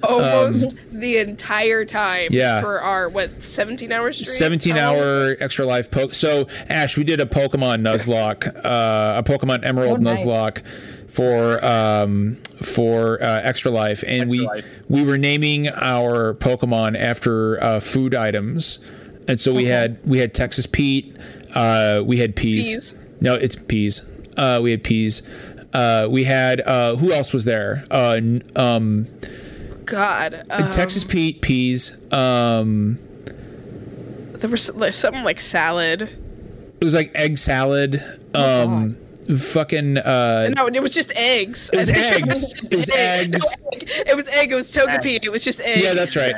almost um, the entire time. Yeah. For our what 17 hour stream. 17 How long hour extra life poke. So Ash, we did a Pokemon Nuzlocke, uh, a Pokemon Emerald Oh, nice. Nuzlocke for um, for uh, extra life, and Extra we Life. we were naming our Pokemon after uh, food items, and so we had we had Texas Pete, uh, we had peas. Peas. No, it's peas. Uh, we had peas. Uh, we had uh, who else was there? Uh, n- um, God. Um, Texas Pete, peas. Um, There was there's something like salad. it was like egg salad. Um, fucking. Uh, No, it was just eggs. It was I think eggs. It was eggs. It was egg. It was Togepi. Egg. It was just egg. yeah, that's right.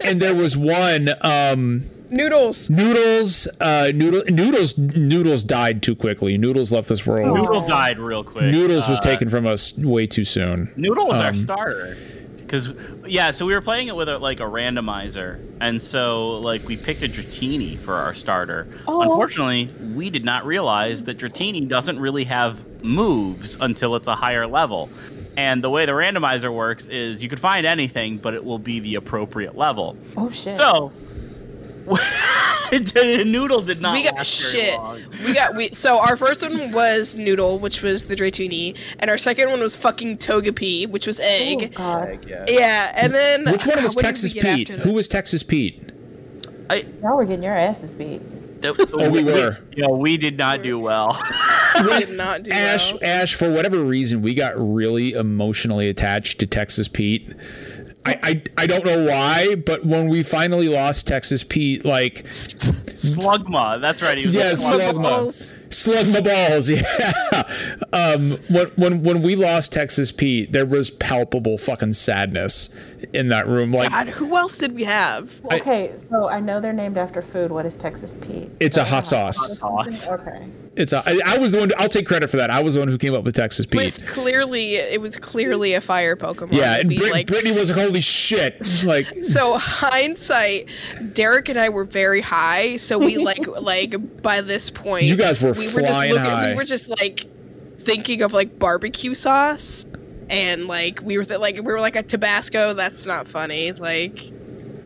and there was one um, Noodles. noodles. Uh, noodle noodles. Noodles died too quickly. Noodles left this world. Noodle died real quick. Noodles was Uh, taken from us way too soon. Noodle was our Um, starter. Because yeah, so we were playing it with a, like a randomizer, and so like we picked a Dratini for our starter. Oh. Unfortunately, we did not realize that Dratini doesn't really have moves until it's a higher level. And the way the randomizer works is you could find anything, but it will be the appropriate level. Oh shit. So Noodle did not. we got last very shit. long. We got we. So our first one was Noodle, which was the Dratini, and our second one was fucking Togepi, which was Egg. oh, egg. God. Yeah, and then Which one uh, was what Texas Pete? Who was Texas Pete? I, Now we're getting your asses beat. Oh, we were. You know, we did not do well. We did not do Ash, well. Ash, for whatever reason, we got really emotionally attached to Texas Pete. I, I, I don't know why, but when we finally lost Texas Pete, like Slugma, that's right. He was Yeah, a Slugma. Slugma. Balls. slug my balls, yeah. um, when when when we lost Texas Pete, there was palpable fucking sadness in that room. Like God, who else did we have? I- Okay, so I know they're named after food. What is Texas Pete? it's a hot sauce. Sauce. Okay. It's a. I, I was the one. I'll take credit for that. I was the one who came up with Texas It was clearly it was clearly a fire Pokemon. Yeah, and We, Brit- like, Brittany was like, "Holy shit!" Like, so hindsight, Derek and I were very high. So we like like by this point, You guys were we were just flying high. We were just like thinking of like barbecue sauce, and like we were th- like we were like a Tabasco. That's not funny. Like.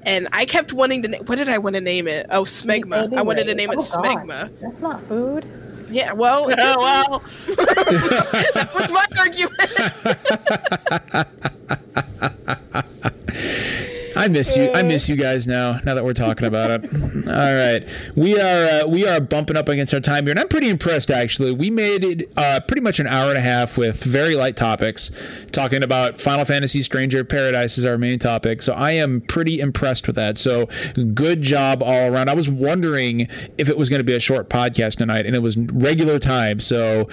And I kept wanting to. Na- what did I want to name it? Oh, Smegma. I wanted to name it Oh, God. Smegma. That's not food. Yeah. Well, Oh, well, that was my argument. I miss you. I miss you guys now. Now that we're talking about it. All right, we are uh, we are bumping up against our time here, and I'm pretty impressed. Actually, we made it uh, pretty much an hour and a half with very light topics, talking about Final Fantasy: Stranger Paradise is our main topic. So I am pretty impressed with that. So good job all around. I was wondering if it was going to be a short podcast tonight, and it was regular time. So.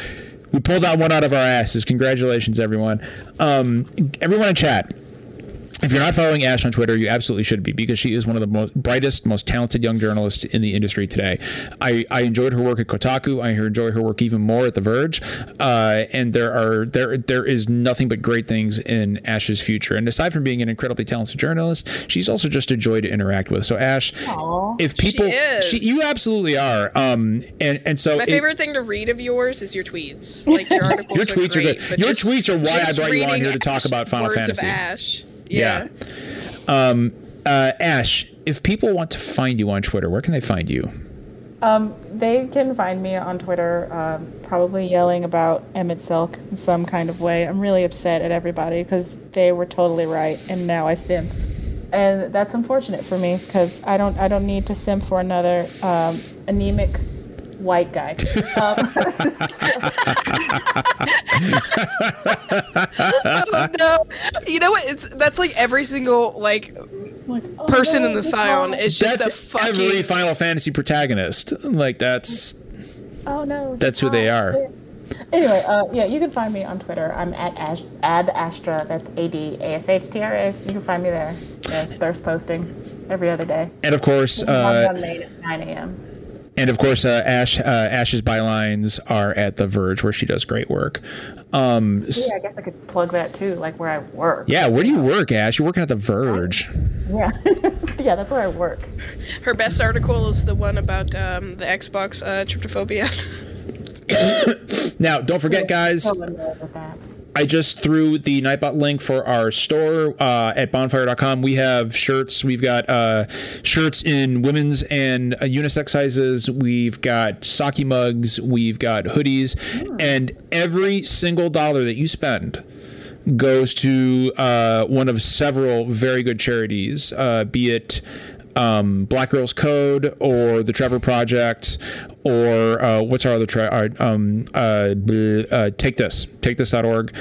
We pulled that one out of our asses. Congratulations, everyone. Um, everyone in chat, if you're not following Ash on Twitter, you absolutely should be because she is one of the most brightest, most talented young journalists in the industry today. I, I enjoyed her work at Kotaku. I enjoy her work even more at The Verge. Uh, and there are there there is nothing but great things in Ash's future. And aside from being an incredibly talented journalist, she's also just a joy to interact with. So Ash, Aw. if people, is. you absolutely are. Um, and and so My it- favorite thing to read of yours is your tweets. Like your articles. Your tweets are great, good. Your just- tweets are why I brought you on here to talk Ash- about Final Fantasy. Ash. Yeah. Yeah. uh, Ash, if people want to find you on Twitter, where can they find you? Um, they can find me on Twitter, um, probably yelling about Emet-Selch in some kind of way. I'm really upset at everybody because they were totally right, and now I simp, and that's unfortunate for me because I don't I don't need to simp for another um, anemic white guy. Um, oh no! You know what? It's that's like every single like like, oh, person no, in the this Scion guy- is just that's a fucking. every Final Fantasy protagonist. Like that's Oh no. That's who they are. Anyway, uh, yeah, you can find me on Twitter. I'm at Ash, Ad Astra. That's A D A S H T R A. You can find me there. Yeah, thirst posting every other day. and of course, uh, on main at 9 a.m. and of course, uh, Ash uh, Ash's bylines are at The Verge, where she does great work. Um, Yeah, I guess I could plug that too, like where I work. yeah, where do you work, Ash? You're working at The Verge. Yeah, yeah, that's where I work. Her best article is the one about um, the Xbox uh, trypophobia. Now, don't forget, guys. Totally annoyed with that. I just threw the Nightbot link for our store uh, at bonfire.com. We have shirts. We've got uh, shirts in women's and uh, unisex sizes. We've got sake mugs. We've got hoodies. And every single dollar that you spend goes to uh, one of several very good charities, uh, be it um, Black Girls Code or the Trevor Project or uh, what's our other tra- our, um, uh, uh, take this take this.org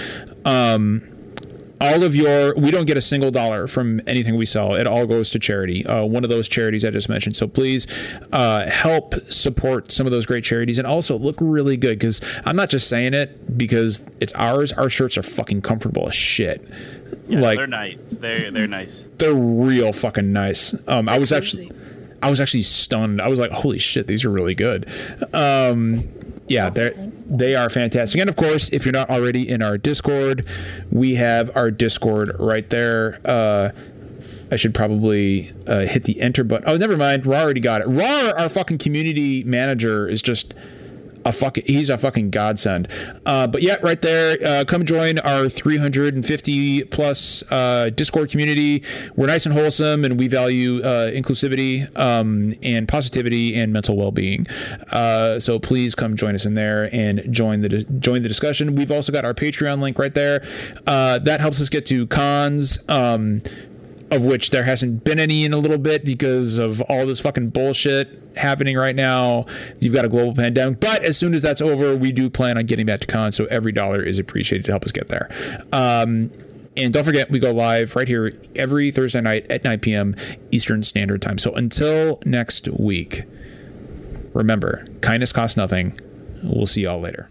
um, all of your we don't get a single dollar from anything we sell. It all goes to charity. Uh, one of those charities i just mentioned. So please uh, help support some of those great charities and also look really good because i'm not just saying it because it's ours. Our shirts are fucking comfortable as shit yeah, like they're nice. They're they're nice. they're real fucking nice. Um, I was actually, I was actually stunned. I was like, holy shit, these are really good. Um, yeah, they they are fantastic. And of course, if you're not already in our Discord, we have our Discord right there. Uh, I should probably uh, hit the enter button. Oh, never mind. Ra already got it. Ra, our fucking community manager, is just a fucking he's a fucking godsend. Uh, but yeah, right there, uh, come join our 350 plus uh, Discord community. We're nice and wholesome, and we value uh, inclusivity um, and positivity and mental well being. Uh, so please come join us in there and join the join the discussion. We've also got our Patreon link right there. Uh, that helps us get to cons. Um, of which there hasn't been any in a little bit because of all this fucking bullshit happening right now. You've got a global pandemic, but as soon as that's over, we do plan on getting back to con. So every dollar is appreciated to help us get there. Um, and don't forget, we go live right here every Thursday night at 9 p.m. Eastern Standard Time. So until next week, remember, kindness costs nothing. We'll see y'all later.